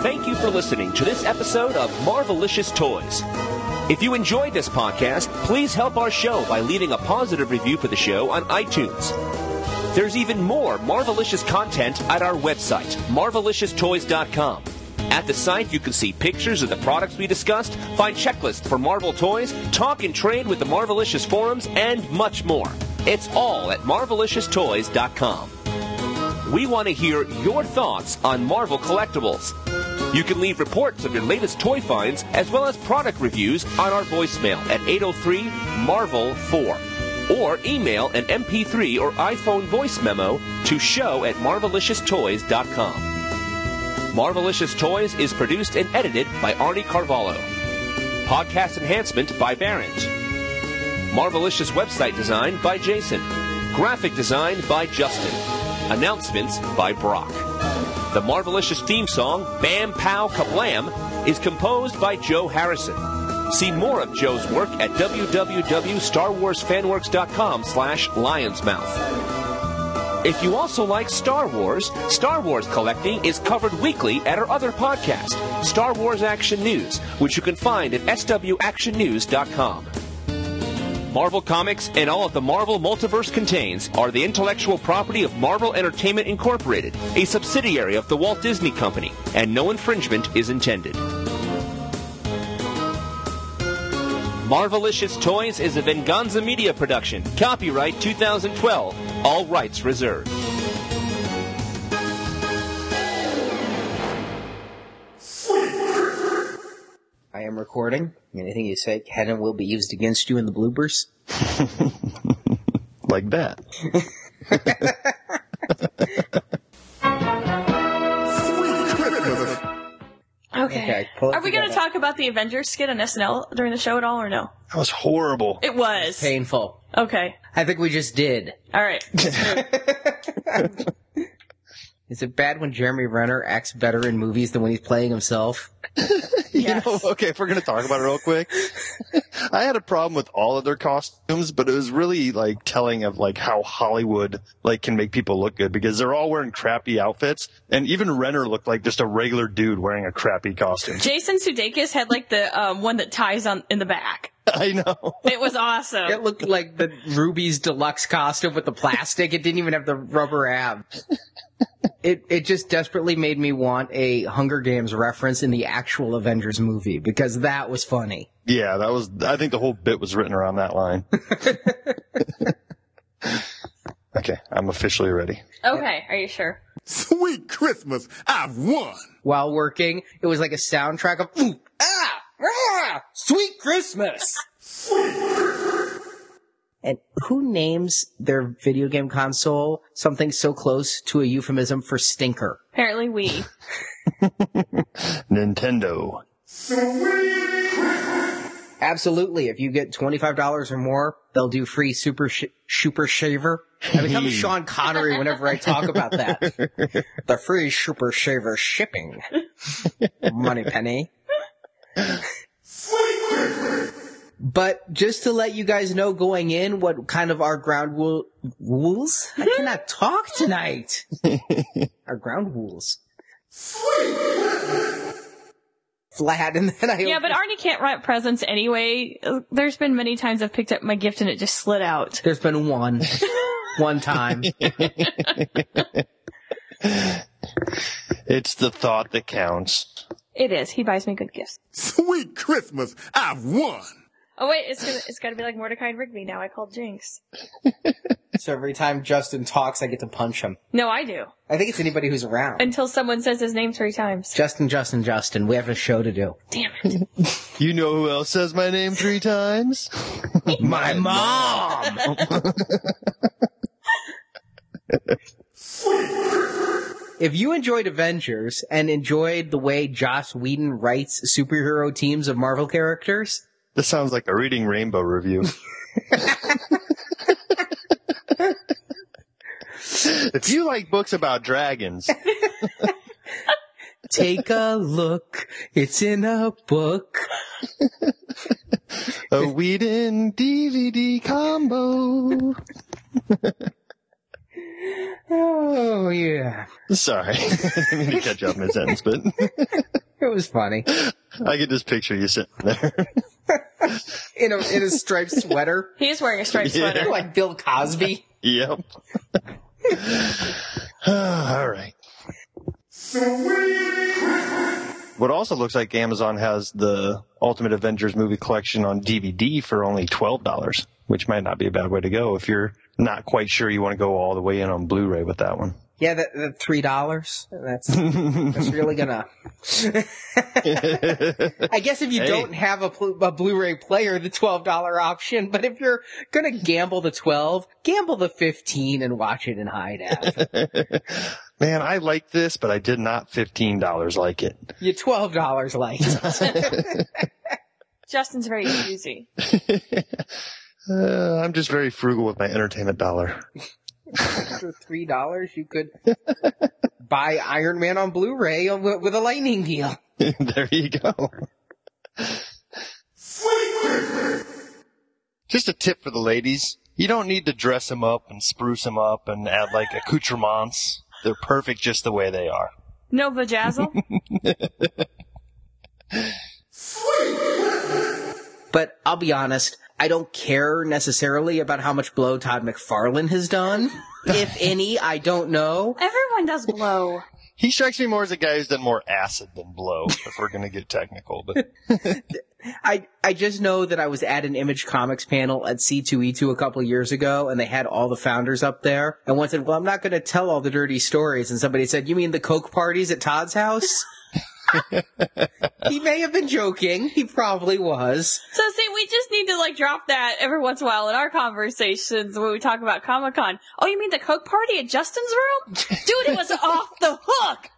Thank you for listening to this episode of Marvelicious Toys. If you enjoyed this podcast, please help our show by leaving a positive review for the show on iTunes. There's even more Marvelicious content at our website, marvelicioustoys.com. At the site, you can see pictures of the products we discussed, find checklists for Marvel toys, talk and trade with the Marvelicious forums, and much more. It's all at marvelicioustoys.com. We want to hear your thoughts on Marvel collectibles. You can leave reports of your latest toy finds as well as product reviews on our voicemail at 803 Marvel 4 or email an MP3 or iPhone voice memo to show at marvelicioustoys.com. Marvelicious Toys is produced and edited by Arnie Carvalho. Podcast enhancement by Barrett. Marvelicious website design by Jason. Graphic design by Justin. Announcements by Brock. The Marvelicious theme song, Bam Pow Kablam, is composed by Joe Harrison. See more of Joe's work at www.starwarsfanworks.com slash lionsmouth. If you also like Star Wars, Star Wars collecting is covered weekly at our other podcast, Star Wars Action News, which you can find at swactionnews.com. Marvel Comics and all that the Marvel Multiverse contains are the intellectual property of Marvel Entertainment Incorporated, a subsidiary of the Walt Disney Company, and no infringement is intended. Marvelicious Toys is a Venganza Media production. Copyright 2012. All rights reserved. Am recording. Anything you say can and will be used against you in the bloopers. Like that. Okay. Okay, Are we going to talk about the Avengers skit on SNL during the show at all or no? That was horrible. It was. Painful. Okay. I think we just did. All right. Is it bad when Jeremy Renner acts better in movies than when he's playing himself? You know, okay, if we're gonna talk about it real quick, I had a problem with all of their costumes, but it was really like telling of like how Hollywood like can make people look good because they're all wearing crappy outfits, and even Renner looked like just a regular dude wearing a crappy costume. Jason Sudeikis had like the um, one that ties on in the back. I know. It was awesome. It looked like the Rubie's deluxe costume with the plastic. It didn't even have the rubber abs. It it just desperately made me want a Hunger Games reference in the actual Avengers movie because that was funny. Yeah, that was. I think the whole bit was written around that line. okay, I'm officially ready. Okay. Are you sure? Sweet Christmas, I've won. While working, it was like a soundtrack of "Ooh, ah, ah, sweet Christmas. And who names their video game console something so close to a euphemism for stinker? Apparently we. Nintendo. Absolutely. If you get $25 or more, they'll do free super sh- super shaver. I become Sean Connery whenever I talk about that. the free super shaver shipping. Moneypenny. But just to let you guys know going in what kind of our ground rule, rules? I cannot talk tonight. our ground rules. Flat and then I Yeah, but Arnie can't wrap presents anyway. There's been many times I've picked up my gift and it just slid out. there's been one. one time. It's the thought that counts. It is. He buys me good gifts. Sweet Christmas, I've won. Oh wait, it's gonna it's gotta be like Mordecai and Rigby now. I called Jinx. So every time Justin talks, I get to punch him. No, I do. I think it's anybody who's around. Until someone says his name three times. Justin, Justin, Justin. We have a show to do. Damn it. You know who else says my name three times? My mom! if you enjoyed Avengers and enjoyed the way Joss Whedon writes superhero teams of Marvel characters, This sounds like a Reading Rainbow review. if you like books about dragons, take a look. It's in a book. a Whedon DVD combo. Oh, yeah. Sorry, I didn't mean to catch up in a sentence, but It was funny. I could just picture you sitting there. In a, in a striped sweater. He is wearing a striped Yeah. sweater. Like Bill Cosby. yep. All right. What also looks like Amazon has the Ultimate Avengers movie collection on DVD for only $12, which might not be a bad way to go if you're not quite sure you want to go all the way in on Blu-ray with that one. Yeah, that, that three dollars. That's that's really gonna. I guess if you Hey. don't have a, pl- a Blu-ray player, the twelve dollar option. But if you're gonna gamble the twelve, gamble the fifteen and watch it in high def. Man, I like this, but I did not $15 like it. you twelve dollars like Justin's very easy. Uh, I'm just very frugal with my entertainment dollar. For three dollars, you could buy Iron Man on Blu-ray with with a lightning deal. there you go. Just a tip for the ladies. You don't need to dress them up and spruce them up and add like accoutrements. They're perfect just the way they are. No vajazzle. But I'll be honest, I don't care necessarily about how much blow Todd McFarlane has done. if any, I don't know. Everyone does blow. He strikes me more as a guy who's done more acid than blow, if we're gonna get technical, but I I just know that I was at an Image Comics panel at C2E2 a couple years ago, and they had all the founders up there. And one said, "Well, I'm not going to tell all the dirty stories." And somebody said, "You mean the coke parties at Todd's house?" he may have been joking. He probably was. So see, we just need to like drop that every once in a while in our conversations when we talk about Comic Con. Oh, you mean the Coke party at Justin's room? Dude, it was off the hook.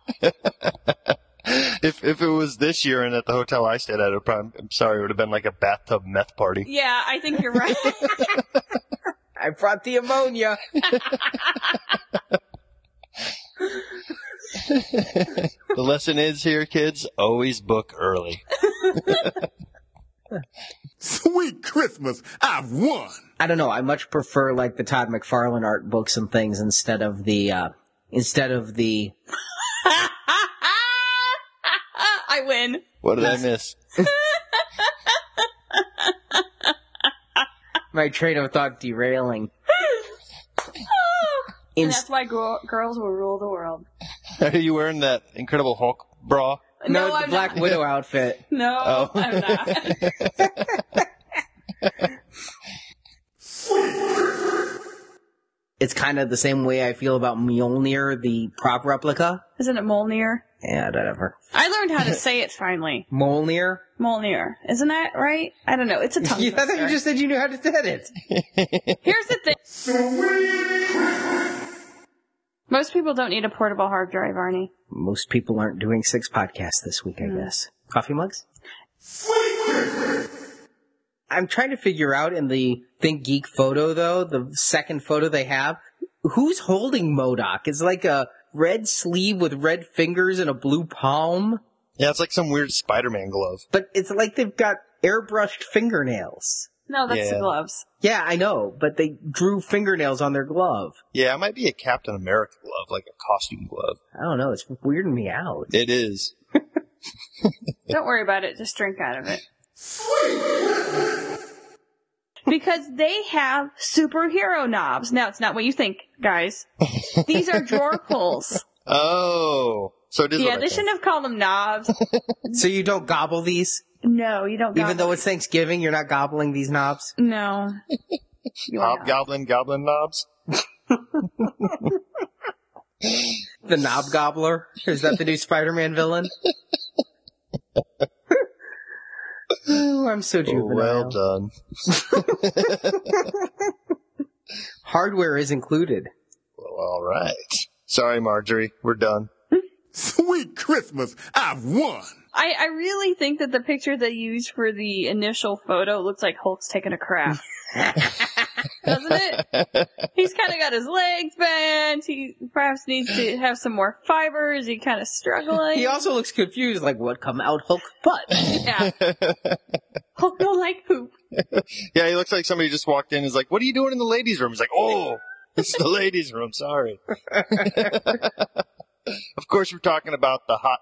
if if it was this year and at the hotel I stayed at, it probably, I'm sorry, it would have been like a bathtub meth party. Yeah, I think you're right. I brought the ammonia. The lesson is here, kids, always book early. Sweet Christmas, I've won. I don't know. I much prefer like the Todd McFarlane art books and things instead of the uh instead of the I win. What did I miss? my train of thought derailing. And that's why gr- girls will rule the world. Are you wearing that Incredible Hulk bra? no, No, the I'm Black not. Widow outfit. No, Oh. I'm not. It's kind of the same way I feel about Mjolnir, the prop replica. Isn't it Molnir? Yeah, whatever. I learned how to say it finally. Mjolnir? Molnir. Isn't that right? I don't know. It's a tongue Yeah, I thought you just said you knew how to say it. Here's the thing. Most people don't need a portable hard drive, Arnie. Most people aren't doing six podcasts this week, I hmm. guess. Coffee mugs? I'm trying to figure out in the ThinkGeek photo, though, the second photo they have, who's holding MODOK? It's like a red sleeve with red fingers and a blue palm, Yeah, it's like some weird Spider-Man glove. but it's like they've got airbrushed fingernails. No, that's the Yeah. gloves. Yeah, I know, but they drew fingernails on their glove. Yeah, it might be a Captain America glove, like a costume glove. I don't know. It's weirding me out. It is. Don't worry about it. Just drink out of it. Because they have superhero knobs. Now, it's not what you think, guys. These are drawer pulls. Oh, so it is. Yeah, what I they think. shouldn't have called them knobs. So you don't gobble these, No, you don't. even though it's Thanksgiving. You're not gobbling these knobs. no. You are not. Hobgoblin goblin knobs. The knob gobbler is that the new Spider-Man villain? oh, I'm so Oh, juvenile. well done. Hardware is included. Well, all right. Sorry, Marjorie. We're done. Sweet Christmas, I've won. I, I really think that the picture they used for the initial photo looks like Hulk's taking a crap. Doesn't it? He's kind of got his legs bent. He perhaps needs to have some more fibers. He kind of struggling. He also looks confused, like what come out Hulk butt. yeah. Hulk don't like poop. Yeah, he looks like somebody just walked in and is like, what are you doing in the ladies' room? He's like, oh, it's the ladies' room. Sorry. of course, we're talking about the hot